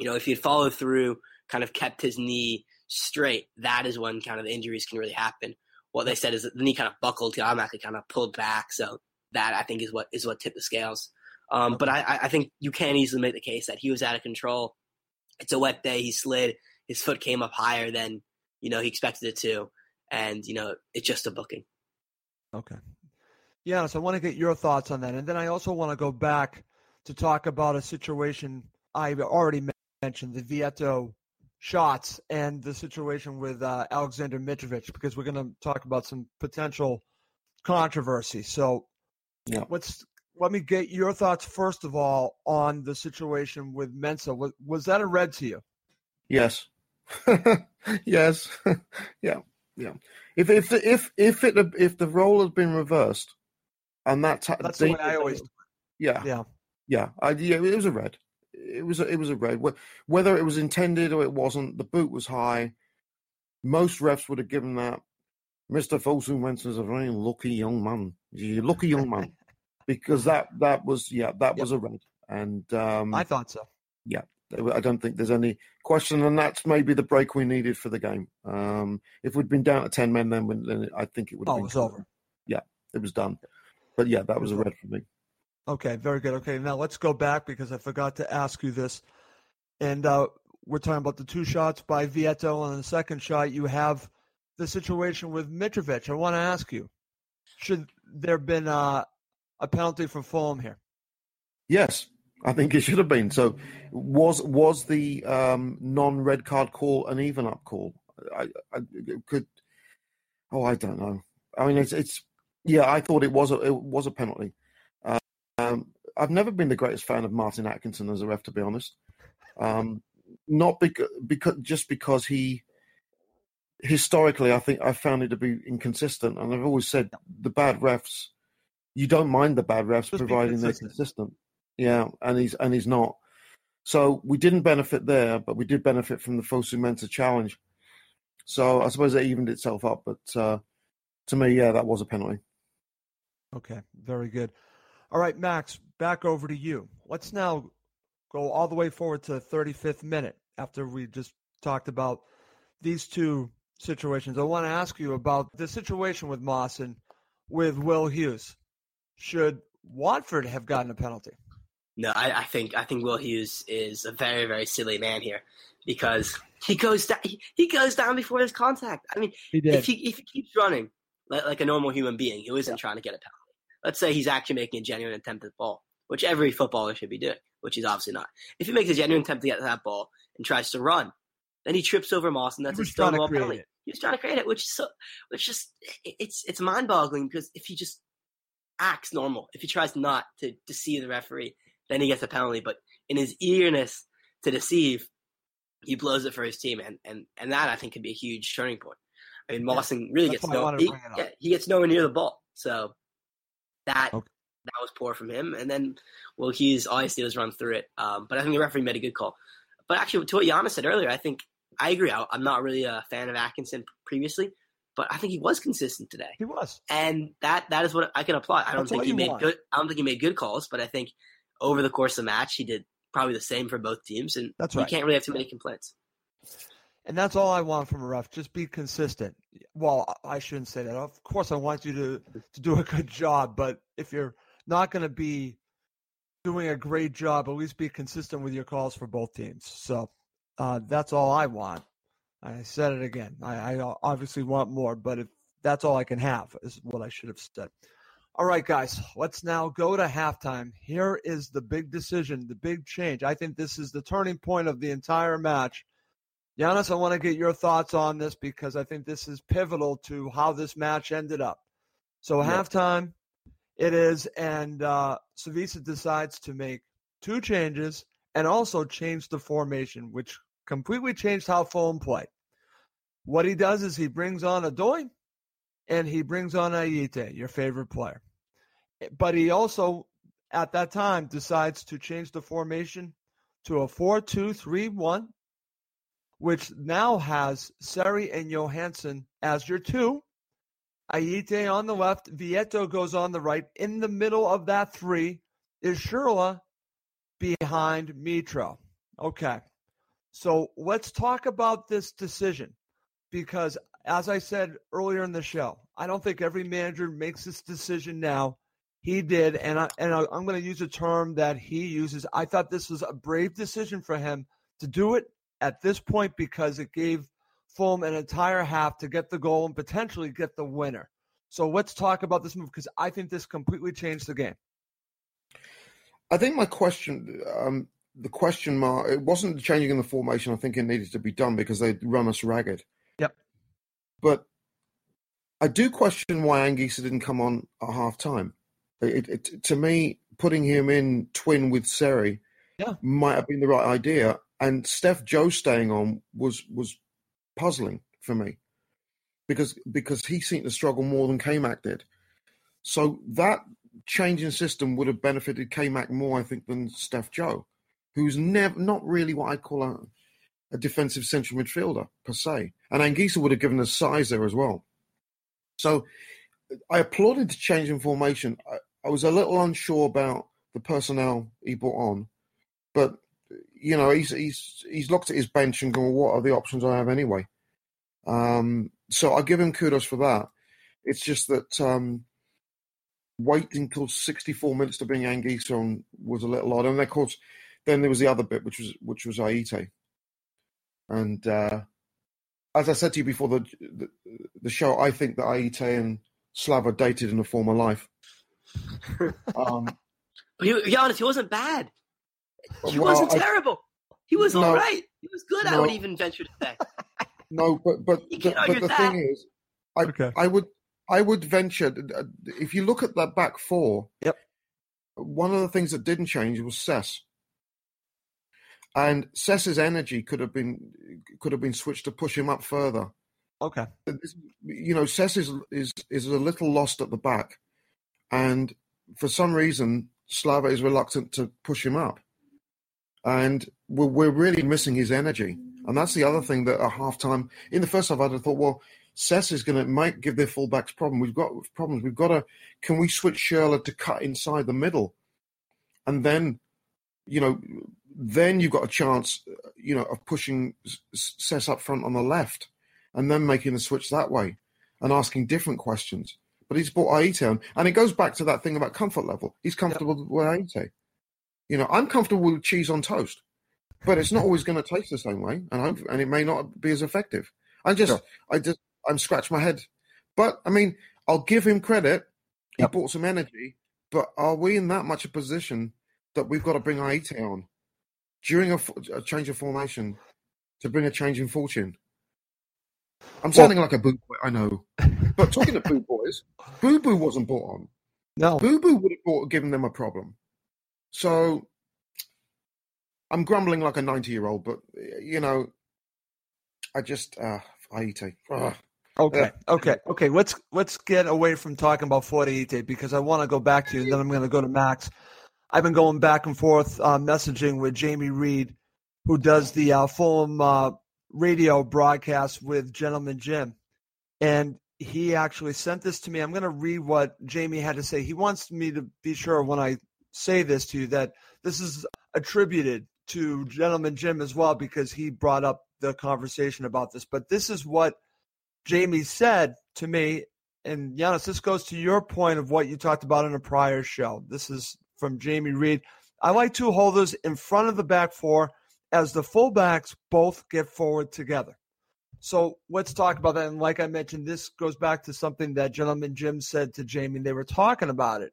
Speaker 2: you know, if he had followed through, kind of kept his knee straight, that is when kind of the injuries can really happen. What they said is that the knee kind of buckled, he automatically kind of pulled back. So that I think is what is what tipped the scales. Um, but I, I think you can easily make the case that he was out of control. It's a wet day. He slid. His foot came up higher than you know he expected it to, and you know it's just a booking.
Speaker 1: Okay. Yeah, so I want to get your thoughts on that, and then I also want to go back to talk about a situation I've already mentioned, the Vietto shots and the situation with uh, Alexander Mitrovic, because we're going to talk about some potential controversy. So, yeah. let's let me get your thoughts first of all on the situation with Mensah. Was, was that a red to you?
Speaker 3: Yes. yes. yeah. Yeah. If if if if it if the role had been reversed, and that's
Speaker 1: that's the way I always.
Speaker 3: Yeah.
Speaker 1: Yeah.
Speaker 3: Yeah. I, yeah. It was a red. It was a, it was a red. Whether it was intended or it wasn't, the boot was high. Most refs would have given that. Mr. Fosu Mensah's a very lucky young man. A lucky young man. because that that was yeah that yep. was a red and um,
Speaker 1: I thought so.
Speaker 3: Yeah, I don't think there's any question, and that's maybe the break we needed for the game. Um, if we'd been down to ten men, then, then I think it would. Have
Speaker 1: oh,
Speaker 3: been
Speaker 1: it was over.
Speaker 3: Yeah, it was done. But yeah, that was a red for me.
Speaker 1: Okay, very good. Okay, now let's go back because I forgot to ask you this, and uh, we're talking about the two shots by Vietto, and the second shot you have the situation with Mitrovic. I want to ask you, should there have been uh, a penalty for Fulham here?
Speaker 3: Yes, I think it should have been. So, was was the um, non-red card call an even up call? I, I could. Oh, I don't know. I mean, it's it's. Yeah, I thought it was a it was a penalty. Um, I've never been the greatest fan of Martin Atkinson as a ref, to be honest. Um, not because because just because he historically, I think I found it to be inconsistent, and I've always said the bad refs you don't mind the bad refs Just providing they're consistent. Yeah, and he's and he's not. So we didn't benefit there, but we did benefit from the Fosu Mensah challenge. So I suppose it evened itself up. But uh, to me, yeah, that was a penalty.
Speaker 1: Okay, very good. All right, Max, back over to you. Let's now go all the way forward to the 35th minute after we just talked about these two situations. I want to ask you about the situation with Mawson with Will Hughes should Watford have gotten a penalty?
Speaker 2: No, I, I, think I think Will Hughes is a very very silly man here because he goes down he, he goes down before his contact. I mean, he if he if he keeps running like, like a normal human being who isn't yeah. trying to get a penalty, let's say he's actually making a genuine attempt at the ball, which every footballer should be doing, which he's obviously not. If he makes a genuine attempt to get that ball and tries to run, then he trips over Moss, and that's a Stonewall penalty. It. He was trying to create it, which is so, which just it's it's mind boggling because if he just acts normal. If he tries not to deceive the referee, then he gets a penalty. But in his eagerness to deceive, he blows it for his team, and and and that I think could be a huge turning point. I mean, Mawson yeah, really gets no, he, yeah, he, gets nowhere near the ball, so that okay. that was poor from him. And then, well, he's all he did was run through it. Um, but I think the referee made a good call. But actually, to what Giannis said earlier, I think I agree. I, I'm not really a fan of Atkinson previously, but I think he was consistent today.
Speaker 1: He was,
Speaker 2: and that that is what I can apply. I don't That's think he made want. good. I don't think he made good calls, but I think over the course of the match, he did probably the same for both teams, and
Speaker 1: That's right.
Speaker 2: You can't really have too many complaints.
Speaker 1: And that's all I want from a ref. Just be consistent. Well, I shouldn't say that. Of course, I want you to to do a good job, but if you're not going to be doing a great job, at least be consistent with your calls for both teams. So uh, that's all I want. I said it again. I, I obviously want more, but if that's all I can have, is what I should have said. All right, guys, let's now go to halftime. Here is the big decision, the big change. I think this is the turning point of the entire match. Giannis, I want to get your thoughts on this because I think this is pivotal to how this match ended up. So, yep. halftime, it is, and uh, Slavisa decides to make two changes and also change the formation, which completely changed how Fulham play. What he does is he brings on Odoi and he brings on Ayité, your favorite player. But he also, at that time, decides to change the formation to a 4 2 3 1, which now has Seri and Johansen as your two. Ayité on the left, Vietto goes on the right. In the middle of that three is Schürrle behind Mitro. Okay. So let's talk about this decision. because, as I said earlier in the show, I don't think every manager makes this decision now. He did, and I and I, I'm going to use a term that he uses. I thought this was a brave decision for him to do it at this point because it gave Fulham an entire half to get the goal and potentially get the winner. So let's talk about this move because I think this completely changed the game.
Speaker 3: I think my question, um, the question mark, it wasn't the changing in the formation. I think it needed to be done because they'd run us ragged.
Speaker 1: Yep.
Speaker 3: But I do question why Anguissa didn't come on at half time. It, it, to me, putting him in twin with Seri
Speaker 1: yeah.
Speaker 3: might have been the right idea. And Steph Joe staying on was was puzzling for me because because he seemed to struggle more than K-Mac did. So that change in system would have benefited K-Mac more, I think, than Steph Joe, who's never not really what I'd call a, a defensive central midfielder per se. And Anguissa would have given us size there as well. So I applauded the change in formation. I, I was a little unsure about the personnel he brought on, but you know he's he's he's looked at his bench and gone, "What are the options I have anyway?" Um, so I give him kudos for that. It's just that um, waiting until 64 minutes to bring Anguissa on was a little odd, and of course, then there was the other bit, which was which was Ayité, and uh, as I said to you before the, the, the show, I think that Ayité and Slava dated in a former life.
Speaker 2: um, he, be honest, he wasn't bad. He
Speaker 3: well,
Speaker 2: wasn't
Speaker 3: I,
Speaker 2: terrible. He was
Speaker 3: no,
Speaker 2: all right. He was good.
Speaker 3: No,
Speaker 2: I would even venture to say.
Speaker 3: No, but but the, but the
Speaker 2: that.
Speaker 3: thing is, I
Speaker 1: Okay.
Speaker 3: I would I would venture uh, if you look at that back four.
Speaker 1: Yep.
Speaker 3: One of the things that didn't change was Cess. And Cess's energy could have been could have been switched to push him up further.
Speaker 1: Okay.
Speaker 3: You know, Cess is is is a little lost at the back, and for some reason, Slava is reluctant to push him up, and we're we're really missing his energy. And that's the other thing that at halftime, in the first half, I'd have thought, well, Cess is going to might give their fullbacks problem. We've got problems. We've got to. Can we switch Schürrle to cut inside the middle, and then, you know, then you've got a chance, uh, you know, of pushing S- S- up front on the left, and then making the switch that way, and asking different questions. But he's brought Ayité on, and it goes back to that thing about comfort level. He's comfortable with Ayité. You know, I'm comfortable with cheese on toast, but it's not always going to taste the same way, and I'm, and it may not be as effective. I just,
Speaker 1: Sure.
Speaker 3: I just, I'm scratching my head. But I mean, I'll give him credit. He
Speaker 1: Yep.
Speaker 3: brought some energy, but are we in that much a position that we've got to bring Ayité on during a change of formation to bring a change in fortune? I'm sounding like a boo boy, I know. But talking to boo boys, Boo Boo wasn't brought on.
Speaker 1: No.
Speaker 3: Boo Boo would have brought, given them a problem. So I'm grumbling like a 90 year old, but you know, I just uh Ayité. Ugh. Ah.
Speaker 1: Okay,
Speaker 3: Yeah.
Speaker 1: okay, okay. Let's let's get away from talking about Forte because I want to go back to you, and then I'm going to go to Max. I've been going back and forth uh, messaging with Jamie Reed, who does the uh, Fulham uh, radio broadcast with Gentleman Jim, and he actually sent this to me. I'm going to read what Jamie had to say. He wants me to be sure when I say this to you that this is attributed to Gentleman Jim as well because he brought up the conversation about this. But this is what Jamie said to me, and Giannis, this goes to your point of what you talked about in a prior show. This is from Jamie Reed. I like two holders in front of the back four as the fullbacks both get forward together. So let's talk about that. And like I mentioned, this goes back to something that gentleman Jim said to Jamie. They were talking about it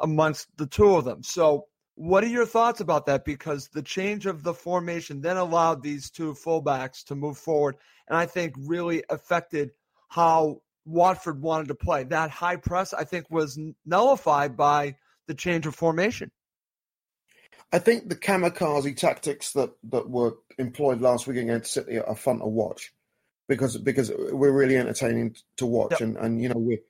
Speaker 1: amongst the two of them. So what are your thoughts about that? Because the change of the formation then allowed these two fullbacks to move forward, and I think really affected how Watford wanted to play. That high press, I think, was nullified by the change of formation.
Speaker 3: I think the kamikaze tactics that, that were employed last week against City are fun to watch because because we're really entertaining to watch
Speaker 1: Yep.
Speaker 3: and, and you know we're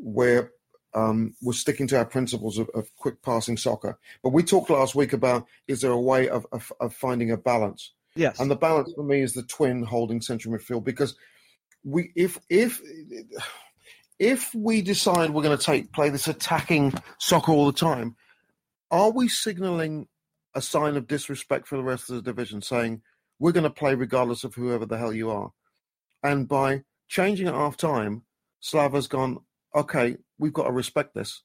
Speaker 3: we're um, we're sticking to our principles of, of quick passing soccer. But we talked last week about is there a way of, of, of finding a balance?
Speaker 1: Yes.
Speaker 3: And the balance for me is the twin holding central midfield because we if if if we decide we're going to take play this attacking soccer all the time, are we signalling a sign of disrespect for the rest of the division, saying we're going to play regardless of whoever the hell you are? And by changing at half time, Slava's gone, okay, we've got to respect this.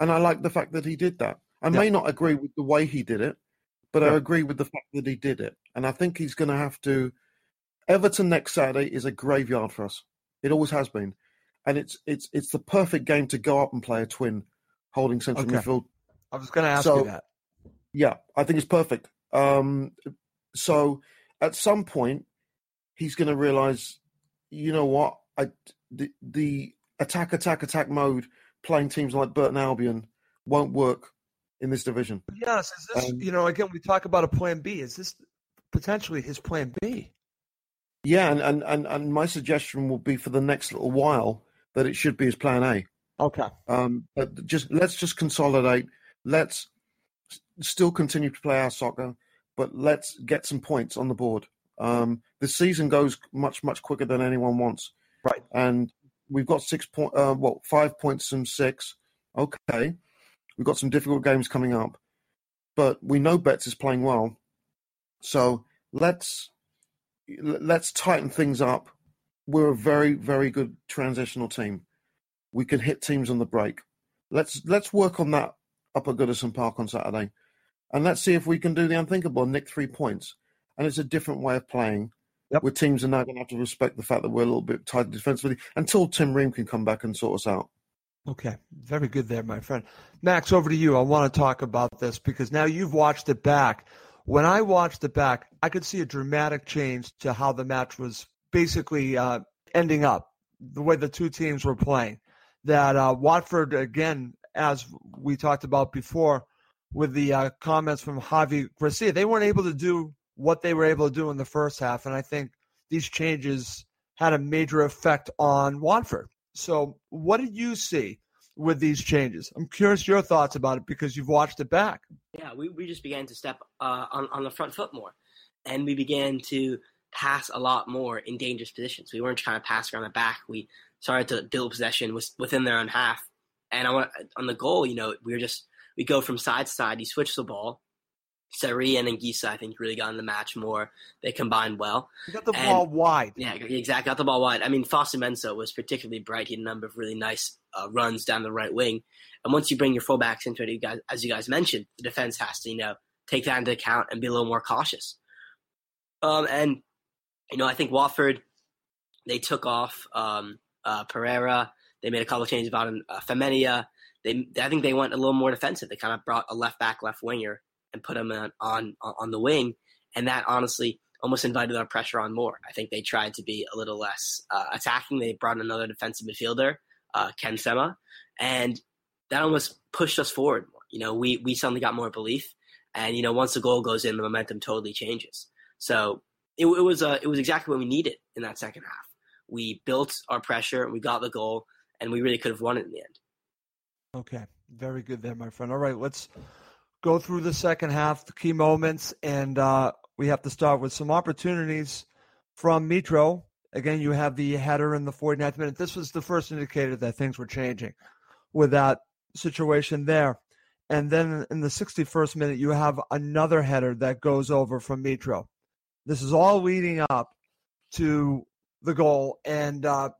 Speaker 3: And I like the fact that he did that. I
Speaker 1: Yeah.
Speaker 3: may not agree with the way he did it, but I agree with the fact that he did it. And I think he's going to have to. Everton next Saturday is a graveyard for us. It always has been, and it's it's it's the perfect game to go up and play a twin, holding central
Speaker 1: Okay.
Speaker 3: midfield.
Speaker 1: I was going to ask
Speaker 3: So-
Speaker 1: you that.
Speaker 3: Yeah, I think it's perfect. Um, so at some point, he's going to realize, you know what, I the, the attack, attack, attack mode playing teams like Burton Albion won't work in this division.
Speaker 1: Yes, is this
Speaker 3: Um,
Speaker 1: you know again we talk about a plan B. Is this potentially his plan B?
Speaker 3: Yeah, and, and, and, and my suggestion will be for the next little while that it should be his plan A.
Speaker 1: Okay.
Speaker 3: Um, but just let's just consolidate. Let's still continue to play our soccer, but let's get some points on the board. Um, the season goes much much quicker than anyone wants.
Speaker 1: Right.
Speaker 3: And we've got six point, uh, what five points from six. Okay, we've got some difficult games coming up, but we know Betts is playing well, so let's let's tighten things up. We're a very very good transitional team. We can hit teams on the break. Let's let's work on that up at Goodison Park on Saturday, and let's see if we can do the unthinkable and nick three points. And it's a different way of playing.
Speaker 1: Yep.
Speaker 3: Where teams are now going to have to respect the fact that we're a little bit tight defensively until Tim Ream can come back and sort us out.
Speaker 1: Okay, very good there, my friend. Max, over to you. I want to talk about this because now you've watched it back. When I watched it back, I could see a dramatic change to how the match was basically uh, ending up, the way the two teams were playing. That uh, Watford, again, as we talked about before, with the uh, comments from Javi Gracia, they weren't able to do what they were able to do in the first half. And I think these changes had a major effect on Watford. So, what did you see with these changes? I'm curious your thoughts about it because you've watched it back.
Speaker 2: Yeah, we, we just began to step uh, on, on the front foot more. And we began to pass a lot more in dangerous positions. We weren't trying to pass around the back. We started to build possession within their own half. And I want, on the goal, you know, we were just, we go from side to side. You switch the ball. Seri and Anguissa, I think, really got in the match more. They combined well.
Speaker 1: You got the
Speaker 2: And-
Speaker 1: ball wide.
Speaker 2: Yeah, exactly. Got the ball wide. I mean, Fosu-Mensah was particularly bright. He had a number of really nice uh, runs down the right wing. And once you bring your fullbacks into it, you guys, as you guys mentioned, the defense has to, you know, take that into account and be a little more cautious. Um, and you know, I think Watford they took off um, uh, Pereyra. They made a couple of changes about. Uh, Femenia. They, I think they went a little more defensive. They kind of brought a left back, left winger, and put him on on, on the wing, and that honestly almost invited our pressure on more. I think they tried to be a little less uh, attacking. They brought another defensive midfielder, uh, Ken Sema, and that almost pushed us forward more. You know, we we suddenly got more belief, and you know, once the goal goes in, the momentum totally changes. So it, it was uh, it was exactly what we needed in that second half. We built our pressure, we got the goal, and we really could have won it in the end.
Speaker 1: Okay, very good there, my friend. All right, let's go through the second half, the key moments, and uh, we have to start with some opportunities from Mitro. Again, you have the header in the 49th minute. This was the first indicator that things were changing with that situation there. And then in the 61st minute, you have another header that goes over from Mitro. This is all leading up to the goal. And uh,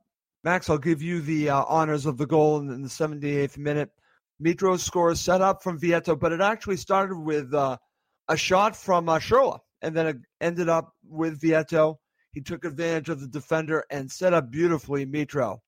Speaker 1: Max, I'll give you the uh, honors of the goal in, in the 78th minute. Mitro scores set up from Vietto, but it actually started with uh, a shot from uh, Schürrle, and then it ended up with Vietto. He took advantage of the defender and set up beautifully Mitro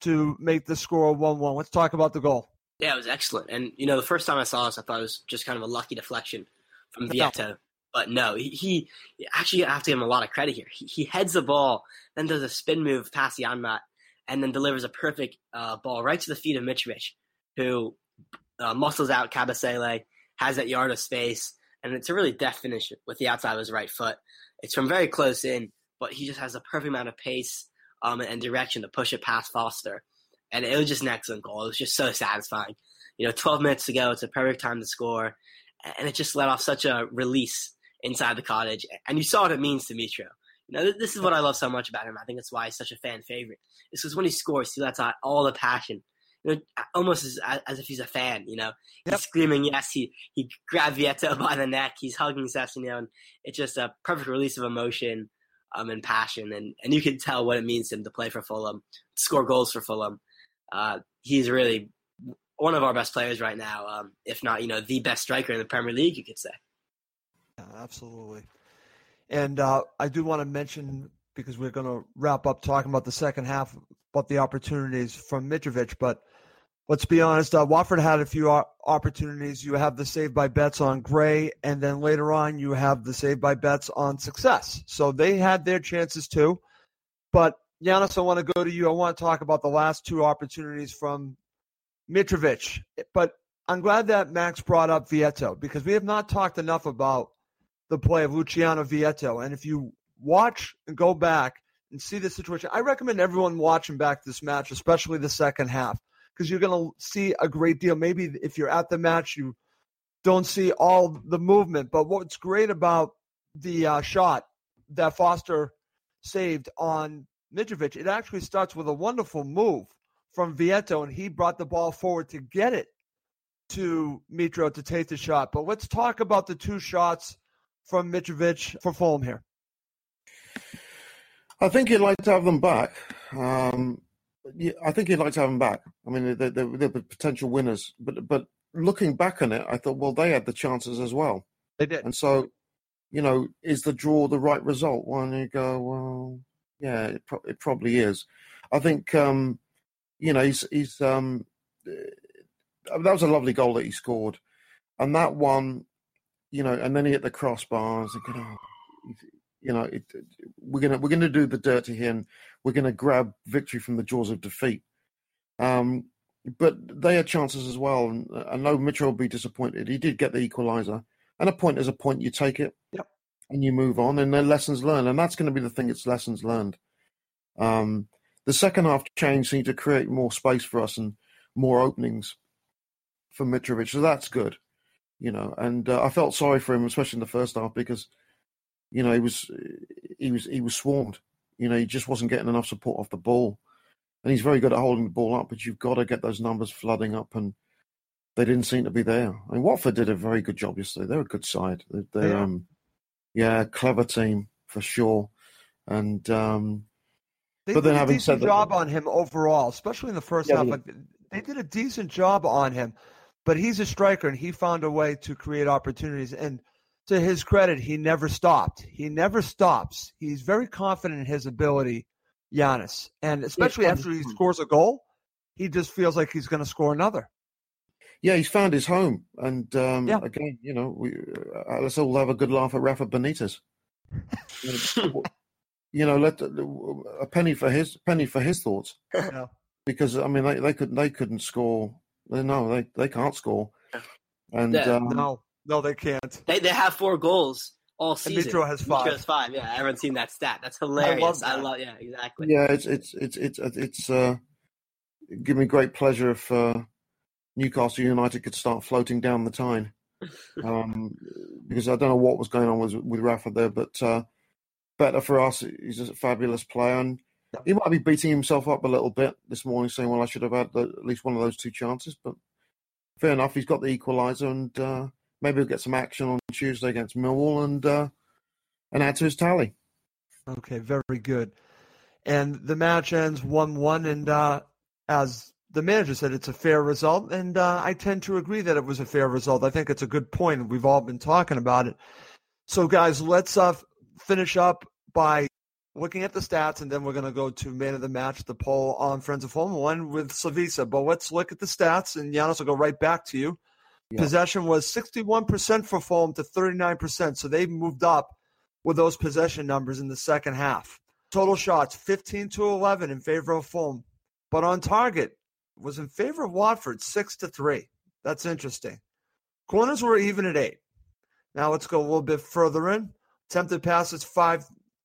Speaker 1: to make the score 1 1. Let's talk about the goal.
Speaker 2: Yeah, it was excellent. And you know, the first time I saw this, I thought it was just kind of a lucky deflection from. Vietto. But no, he, he actually I have to give him a lot of credit here. He, he heads the ball, then does a spin move past Janmaat, and then delivers a perfect uh, ball right to the feet of Mitrovic, who uh, muscles out Kabasele, has that yard of space, and it's a really deft finish with the outside of his right foot. It's from very close in, but he just has a perfect amount of pace um, and direction to push it past Foster. And it was just an excellent goal. It was just so satisfying. You know, 12 minutes to go, it's a perfect time to score. And it just let off such a release inside the cottage. And you saw what it means to Mitro. You know, this is what I love so much about him. I think that's why he's such a fan favorite. It's because when he scores, he lets out all the passion. You know, almost as, as if he's a fan. You know, he's
Speaker 1: Yep.
Speaker 2: screaming. Yes, he he grabbed Vietto by the neck. He's hugging Sessegnon. It's just a perfect release of emotion. um, and passion, and, and you can tell what it means to him to play for Fulham, score goals for Fulham. Uh, he's really one of our best players right now, um, if not, you know, the best striker in the Premier League, you could say.
Speaker 1: Absolutely. And uh, I do want to mention because we're going to wrap up talking about the second half, about the opportunities from Mitrovic. But let's be honest, uh, Watford had a few opportunities. You have the save by Betts on Gray, and then later on you have the save by Betts on Success. So they had their chances too. But Giannis, I want to go to you. I want to talk about the last two opportunities from Mitrovic. But I'm glad that Max brought up Vietto because we have not talked enough about the play of Luciano Vietto. And if you watch and go back and see the situation, I recommend everyone watching back this match, especially the second half, because you're going to see a great deal. Maybe if you're at the match, you don't see all the movement. But what's great about the uh, shot that Foster saved on Mitrovic, it actually starts with a wonderful move from Vietto, and he brought the ball forward to get it to Mitro to take the shot. But let's talk about the two shots from Mitrovic for Fulham here.
Speaker 3: I think he'd like to have them back. Um, yeah, I think he'd like to have them back. I mean, they're, they're, they're potential winners, but but looking back on it, I thought, well, they had the chances as well.
Speaker 1: They did,
Speaker 3: and so, you know, is the draw the right result? When you go, well, yeah, it, pro- it probably is. I think, um, you know, he's he's um, uh, that was a lovely goal that he scored, and that one, you know, and then he hit the crossbar. I was thinking, oh, you know, it, we're gonna we're gonna do the dirty here, and we're gonna grab victory from the jaws of defeat. Um, but they had chances as well, and I know Mitchell will be disappointed. He did get the equaliser, and a point is a point. You take it,
Speaker 1: yep.
Speaker 3: and you move on, and then lessons learned, and that's going to be the thing. It's lessons learned. Um, the second half change seemed to create more space for us and more openings for Mitrovic, so that's good, you know. And uh, I felt sorry for him, especially in the first half, because you know, he was he was he was swarmed. You know, he just wasn't getting enough support off the ball, and he's very good at holding the ball up. But you've got to get those numbers flooding up, and they didn't seem to be there. I mean, Watford did a very good job yesterday. They're a good side. They're, they're yeah. um, yeah, clever team for sure, and um,
Speaker 1: they but then having a decent job that, on him overall, especially in the first yeah, half. Like, they did a decent job on him, but he's a striker, and he found a way to create opportunities and to his credit, he never stopped. He never stops. He's very confident in his ability, Giannis. And especially yeah, after he scores a goal, he just feels like he's going to score another.
Speaker 3: Yeah, he's found his home. And um, yeah. again, you know, we, uh, let's all have a good laugh at Rafa Benitez. you know, let a penny for his penny for his thoughts. Yeah. Because I mean, they, they could they couldn't score. No, they they can't score. And
Speaker 1: yeah, um, no, no, they can't.
Speaker 2: They they have four goals all season.
Speaker 1: And has five.
Speaker 2: Mitro has five. Yeah, I haven't seen that stat. That's hilarious. I love, that. I love yeah, exactly.
Speaker 3: Yeah, it's it's it's it's it's uh, give me great pleasure if uh, Newcastle United could start floating down the Tyne. Um, because I don't know what was going on with with Rafa there, but uh, better for us. He's a fabulous player, and he might be beating himself up a little bit this morning, saying, "Well, I should have had the, at least one of those two chances." But fair enough, he's got the equaliser, and uh, maybe he'll get some action on Tuesday against Millwall and uh, and add to his tally.
Speaker 1: Okay, very good. And the match ends one-one, and uh, as the manager said, it's a fair result, and uh, I tend to agree that it was a fair result. I think it's a good point. We've all been talking about it. So, guys, let's uh, finish up by looking at the stats, and then we're going to go to man of the match, the poll on Friends of Fulham, one with Slavisa. But let's look at the stats, and Giannis will go right back to you. Yeah. Possession was 61% for Fulham to 39%. So they moved up with those possession numbers in the second half. Total shots 15 to 11 in favor of Fulham. But on target was in favor of Watford 6 to 3. That's interesting. Corners were even at 8. Now let's go a little bit further in. Attempted passes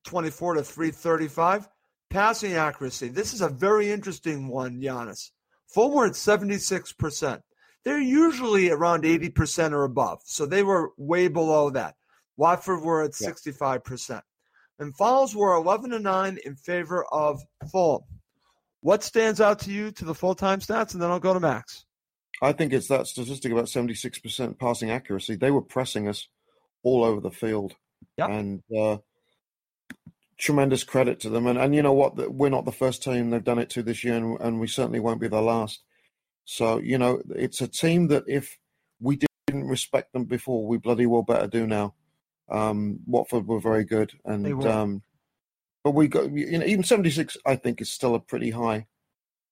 Speaker 1: 524 to 335. Passing accuracy. This is a very interesting one, Giannis. Fulham were at 76% they're usually around 80% or above. So they were way below that. Watford were at yeah. 65%. And fouls were 11 to 9 in favor of Fulham. What stands out to you to the full time stats? And then I'll go to Max.
Speaker 3: I think it's that statistic about 76% passing accuracy. They were pressing us all over the field.
Speaker 1: Yep.
Speaker 3: And uh, tremendous credit to them. And, and you know what? We're not the first team they've done it to this year, and, and we certainly won't be the last. So, you know, it's a team that if we didn't respect them before, we bloody well better do now. Um, Watford were very good. And, um, but we got, you know, even 76, I think, is still a pretty high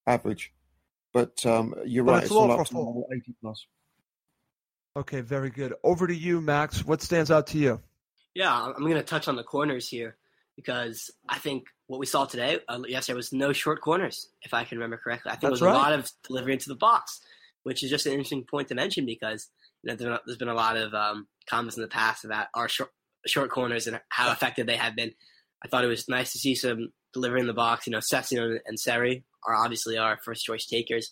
Speaker 3: average. But um, you're
Speaker 1: but
Speaker 3: right,
Speaker 1: it's,
Speaker 3: it's all
Speaker 1: up
Speaker 3: to 80 plus.
Speaker 1: Okay, very good. Over to you, Max. What stands out to you?
Speaker 2: Yeah, I'm going to touch on the corners here because I think what we saw today, uh, yesterday, was no short corners, if I can remember correctly. I think
Speaker 1: That's
Speaker 2: it was
Speaker 1: right.
Speaker 2: a lot of delivery into the box, which is just an interesting point to mention because you know there's been a lot of um, comments in the past about our short, short corners and how effective they have been. I thought it was nice to see some delivery in the box. You know, Sessegnon and Seri are obviously our first choice takers,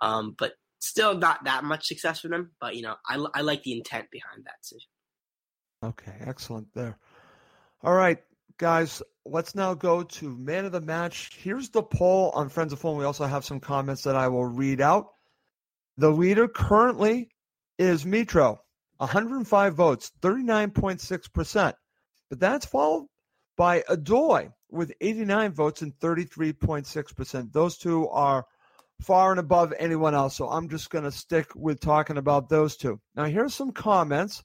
Speaker 2: um, but still not that much success for them. But you know, I, I like the intent behind that decision.
Speaker 1: Okay, excellent there. All right, guys, let's now go to man of the match. Here's the poll on Friends of Fulham. We also have some comments that I will read out. The leader currently is Mitro, 105 votes, 39.6%. But that's followed by Odoi with 89 votes and 33.6%. Those two are far and above anyone else. So I'm just going to stick with talking about those two. Now, here's some comments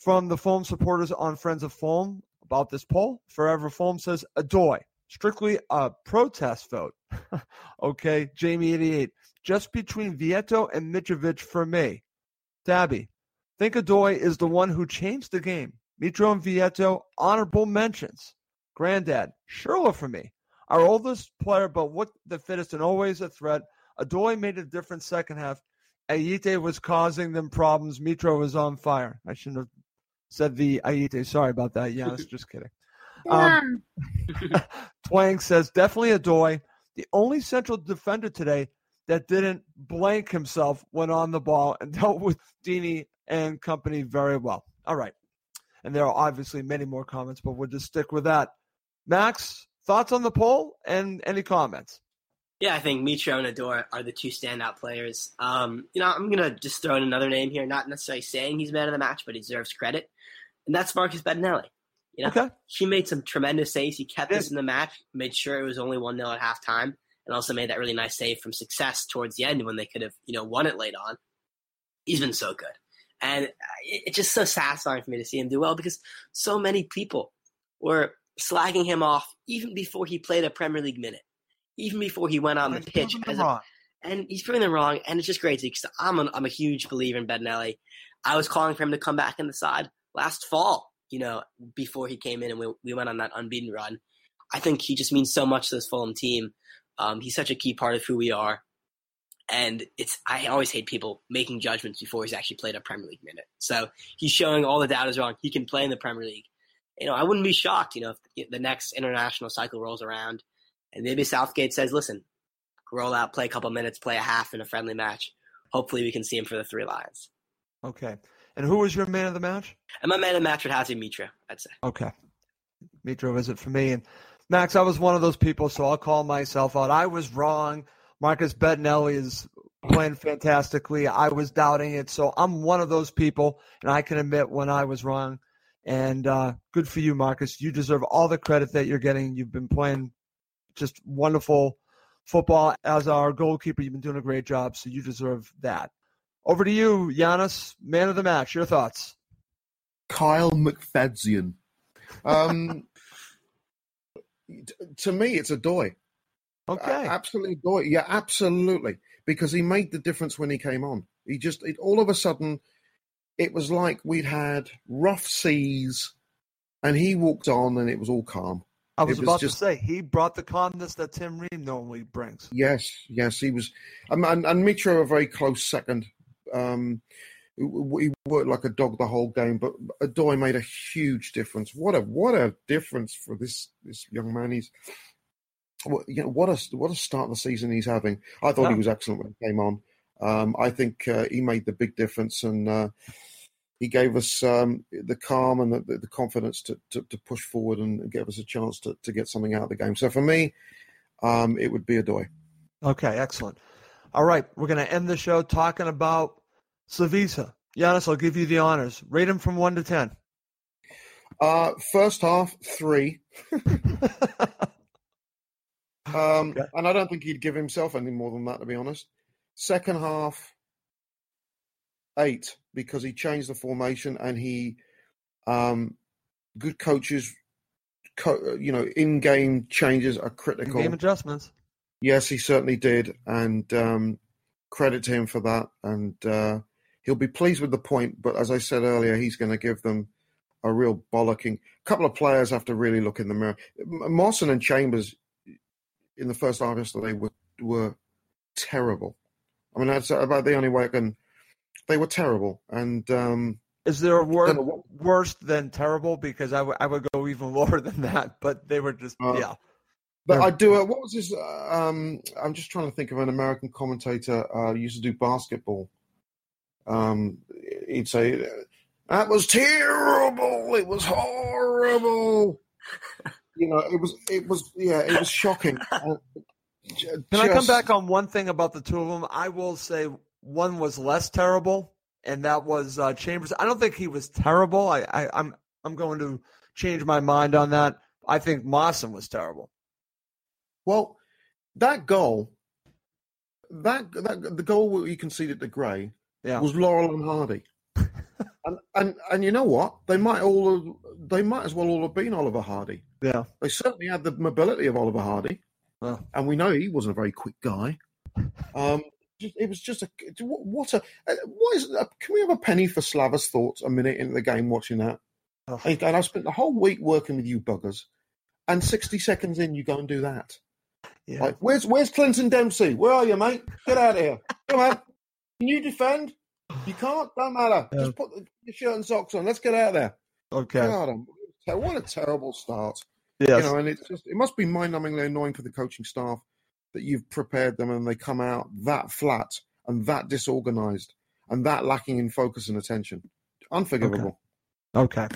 Speaker 1: from the Foam supporters on Friends of Fulham about this poll. Forever Foam says Odoi, strictly a protest vote. okay, Jamie88, just between Vietto and Mitrovic for me. Tabby, think Odoi is the one who changed the game. Mitro and Vietto, honorable mentions. Granddad, Schürrle for me. Our oldest player, but what the fittest and always a threat. Odoi made a difference second half. Ayité was causing them problems. Mitro was on fire. I shouldn't have said the Ayité. Sorry about that. Yeah, that's just kidding. Um, Twang says definitely Odoi. The only central defender today that didn't blank himself when on the ball and dealt with Deeney and company very well. All right. And there are obviously many more comments, but we'll just stick with that. Max, thoughts on the poll and any comments?
Speaker 2: Yeah, I think Mitro and Odoi are the two standout players. Um, you know, I'm gonna just throw in another name here, not necessarily saying he's man of the match, but he deserves credit, and that's Marcus Bettinelli. You know,
Speaker 1: Okay.
Speaker 2: he made some tremendous saves. He kept
Speaker 1: Yeah.
Speaker 2: us in the match, made sure it was only one 0 at halftime, and also made that really nice save from success towards the end when they could have, you know, won it late on. He's been so good, and it- it's just so satisfying for me to see him do well because so many people were slagging him off even before he played a Premier League minute, even before he went on the pitch.
Speaker 1: proving them
Speaker 2: as a- and he's proving them wrong, and it's just great because I'm I'm a huge believer in Bettinelli. I was calling for him to come back in the side last fall, you know, before he came in and we, we went on that unbeaten run. I think he just means so much to this Fulham team. Um, he's such a key part of who we are. And it's I always hate people making judgments before he's actually played a Premier League minute. So he's showing all the doubters wrong. He can play in the Premier League. You know, I wouldn't be shocked, you know, if the next international cycle rolls around and maybe Southgate says, listen, roll out, play a couple minutes, play a half in a friendly match. Hopefully, we can see him for the three lions.
Speaker 1: Okay. And who was your man of the match?
Speaker 2: And my man of the match would have to be Mitro, I'd say.
Speaker 1: Okay. Mitro is it for me. And Max, I was one of those people, so I'll call myself out. I was wrong. Marcus Bettinelli is playing fantastically. I was doubting it. So I'm one of those people, and I can admit when I was wrong. And uh, good for you, Marcus. You deserve all the credit that you're getting. You've been playing just wonderful football as our goalkeeper. You've been doing a great job, so you deserve that. Over to you, Giannis, man of the match. Your thoughts?
Speaker 3: Kyle McFadzean. Um, to me, it's a doy.
Speaker 1: Okay.
Speaker 3: A- absolutely doy. Yeah, absolutely. Because he made the difference when he came on. He just, it, all of a sudden, it was like we'd had rough seas and he walked on and it was all calm.
Speaker 1: I was,
Speaker 3: was
Speaker 1: about
Speaker 3: just-
Speaker 1: to say he brought the calmness that Tim Ream normally brings.
Speaker 3: Yes, yes, he was. Um, and, and Mitro a very close second. Um, he worked like a dog the whole game, but Odoi made a huge difference. What a what a difference for this this young man. He's what you know what a what a start of the season he's having. I thought
Speaker 1: Yeah.
Speaker 3: he was excellent when he came on. Um, I think uh, he made the big difference, and uh, he gave us um, the calm and the, the confidence to, to, to push forward and give us a chance to, to get something out of the game. So for me, um, it would be Odoi.
Speaker 1: Okay, excellent. All right, we're going to end the show talking about Slavisa. Giannis, I'll give you the honors. Rate him from one to ten.
Speaker 3: Uh, first half, three. um,
Speaker 1: Okay.
Speaker 3: And I don't think he'd give himself any more than that, to be honest. Second half, eight, because he changed the formation and he, um, good coaches, co- you know, in game changes are critical.
Speaker 1: Game adjustments.
Speaker 3: Yes, he certainly did, and um, credit to him for that. And uh, he'll be pleased with the point. But as I said earlier, he's going to give them a real bollocking. A couple of players have to really look in the mirror. Mawson and Chambers in the first half yesterday were were terrible. I mean, that's about the only way I can. They were terrible, and um,
Speaker 1: Is there a word
Speaker 3: Don't know what-
Speaker 1: worse than terrible? Because I would would go even lower than that. But they were just
Speaker 3: Uh,
Speaker 1: yeah.
Speaker 3: But
Speaker 1: Yeah.
Speaker 3: I do. Uh, what was his? uh, Um, I'm just trying to think of an American commentator uh, used to do basketball. Um, he'd say, "That was terrible. It was horrible." you know, it was. It was. Yeah, it was shocking.
Speaker 1: Can I come back on one thing about the two of them? I will say one was less terrible, and that was uh, Chambers. I don't think he was terrible. I, I I'm I'm going to change my mind on that. I think Mawson was terrible.
Speaker 3: Well, that goal, that that the goal he conceded to Gray
Speaker 1: Yeah.
Speaker 3: was Laurel and Hardy. and, and and you know what? They might all have, they might as well all have been Oliver Hardy.
Speaker 1: Yeah.
Speaker 3: They certainly had the mobility of Oliver Hardy,
Speaker 1: Well,
Speaker 3: and we know he wasn't a very quick guy. Um, just, it was just a what a uh, what is uh, can we have a penny for Slava's thoughts a minute into the game watching that?
Speaker 1: oh,
Speaker 3: And and I spent the whole week working with you buggers, and sixty seconds in you go and do that.
Speaker 1: Yeah.
Speaker 3: Like, where's where's Clinton Dempsey? Where are you, mate? Get out of here! Come on, can you defend? You can't. Don't matter.
Speaker 1: Yeah.
Speaker 3: Just put the, your shirt and socks on. Let's get out of there.
Speaker 1: Okay.
Speaker 3: God, what a terrible start.
Speaker 1: Yes.
Speaker 3: You know, and it's just it must be mind-numbingly annoying for the coaching staff that you've prepared them and they come out that flat and that disorganized and that lacking in focus and attention. Unforgivable.
Speaker 1: Okay.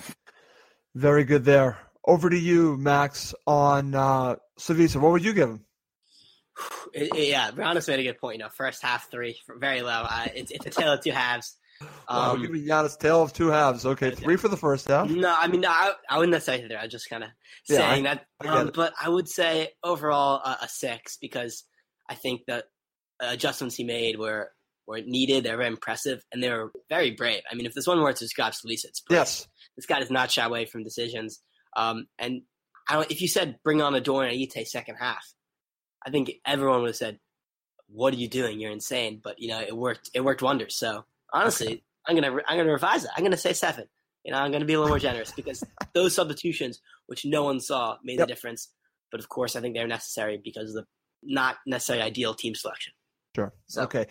Speaker 1: Very good there. Over to you, Max, on uh, Slavisa. What would you give him?
Speaker 2: Yeah, Giannis made a good point. You know, first half three, very low. Uh, it's, it's a tale of two halves.
Speaker 1: Wow,
Speaker 2: Um,
Speaker 1: give me Giannis tale of two halves. Okay, three for the first half.
Speaker 2: No, I mean, no, I, I wouldn't necessarily say there. I was just kind of
Speaker 1: Yeah,
Speaker 2: saying
Speaker 1: I-
Speaker 2: that.
Speaker 1: I
Speaker 2: Um, but I would say overall uh, a six because I think that adjustments he made were were needed. They're very impressive and they were very brave. I mean, if there's one word to describe Slavisa, it's brave.
Speaker 1: Yes.
Speaker 2: This guy does not shy away from decisions. Um, and I don't, if you said bring on Adorn and Ayité second half, I think everyone would have said, "What are you doing? You're insane." But you know, it worked. It worked wonders. So honestly, I'm gonna I'm gonna revise it. I'm gonna say seven. You know, I'm gonna be a little more generous because those substitutions, which no one saw, made
Speaker 1: Yep.
Speaker 2: the difference. But of course, I think they're necessary because of the not necessarily ideal team selection.
Speaker 1: Sure.
Speaker 2: So-
Speaker 1: Okay.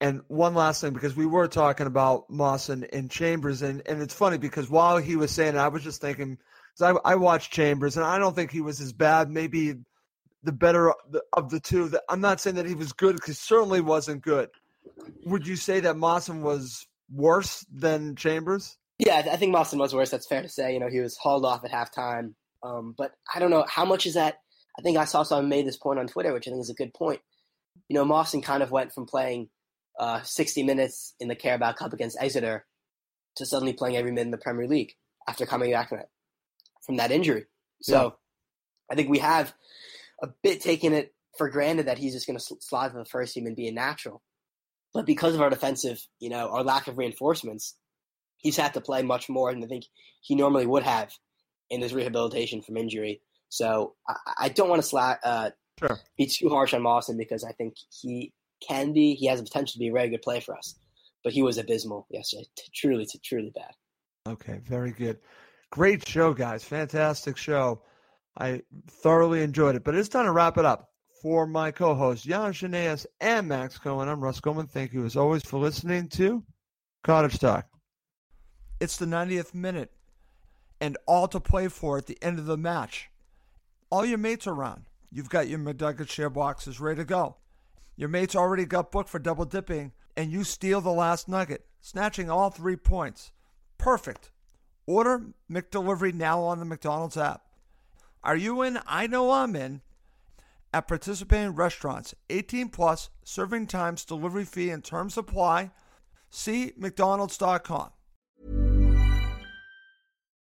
Speaker 1: And one last thing, because we were talking about Mawson and Chambers, and, and it's funny because while he was saying it, I was just thinking, because I, I watched Chambers, and I don't think he was as bad. Maybe the better of the, two. That I'm not saying that he was good, because certainly wasn't good. Would you say that Mawson was worse than Chambers?
Speaker 2: Yeah, I think Mawson was worse. That's fair to say. You know, he was hauled off at halftime. Um, but I don't know how much is that. I think I saw someone made this point on Twitter, which I think is a good point. You know, Mawson kind of went from playing uh, 60 minutes in the Carabao Cup against Exeter to suddenly playing every minute in the Premier League after coming back from that, from that injury. So
Speaker 1: Yeah.
Speaker 2: I think we have a bit taking it for granted that he's just going to sl- slide for the first team and be a natural. But because of our defensive, you know, our lack of reinforcements, he's had to play much more than I think he normally would have in his rehabilitation from injury. So I, I don't want to sla- uh,
Speaker 1: Sure.
Speaker 2: be too harsh on Mawson because I think he can be. He has the potential to be a very good play for us. But he was abysmal yesterday. T- truly, t- truly bad.
Speaker 1: Okay, very good. Great show, guys. Fantastic show. I thoroughly enjoyed it. But it's time to wrap it up. For my co hosts, Jan Shaneas and Max Cohen, I'm Russ Coleman. Thank you, as always, for listening to Cottage Talk. It's the 90th minute, and all to play for at the end of the match. All your mates are around. You've got your McNugget share boxes ready to go. Your mates already got booked for double dipping, and you steal the last nugget, snatching all three points. Perfect. Order McDelivery now on the McDonald's app. Are you in? I know I'm in. At participating restaurants, 18 plus, serving times, delivery fee, and terms apply. See McDonald's.com.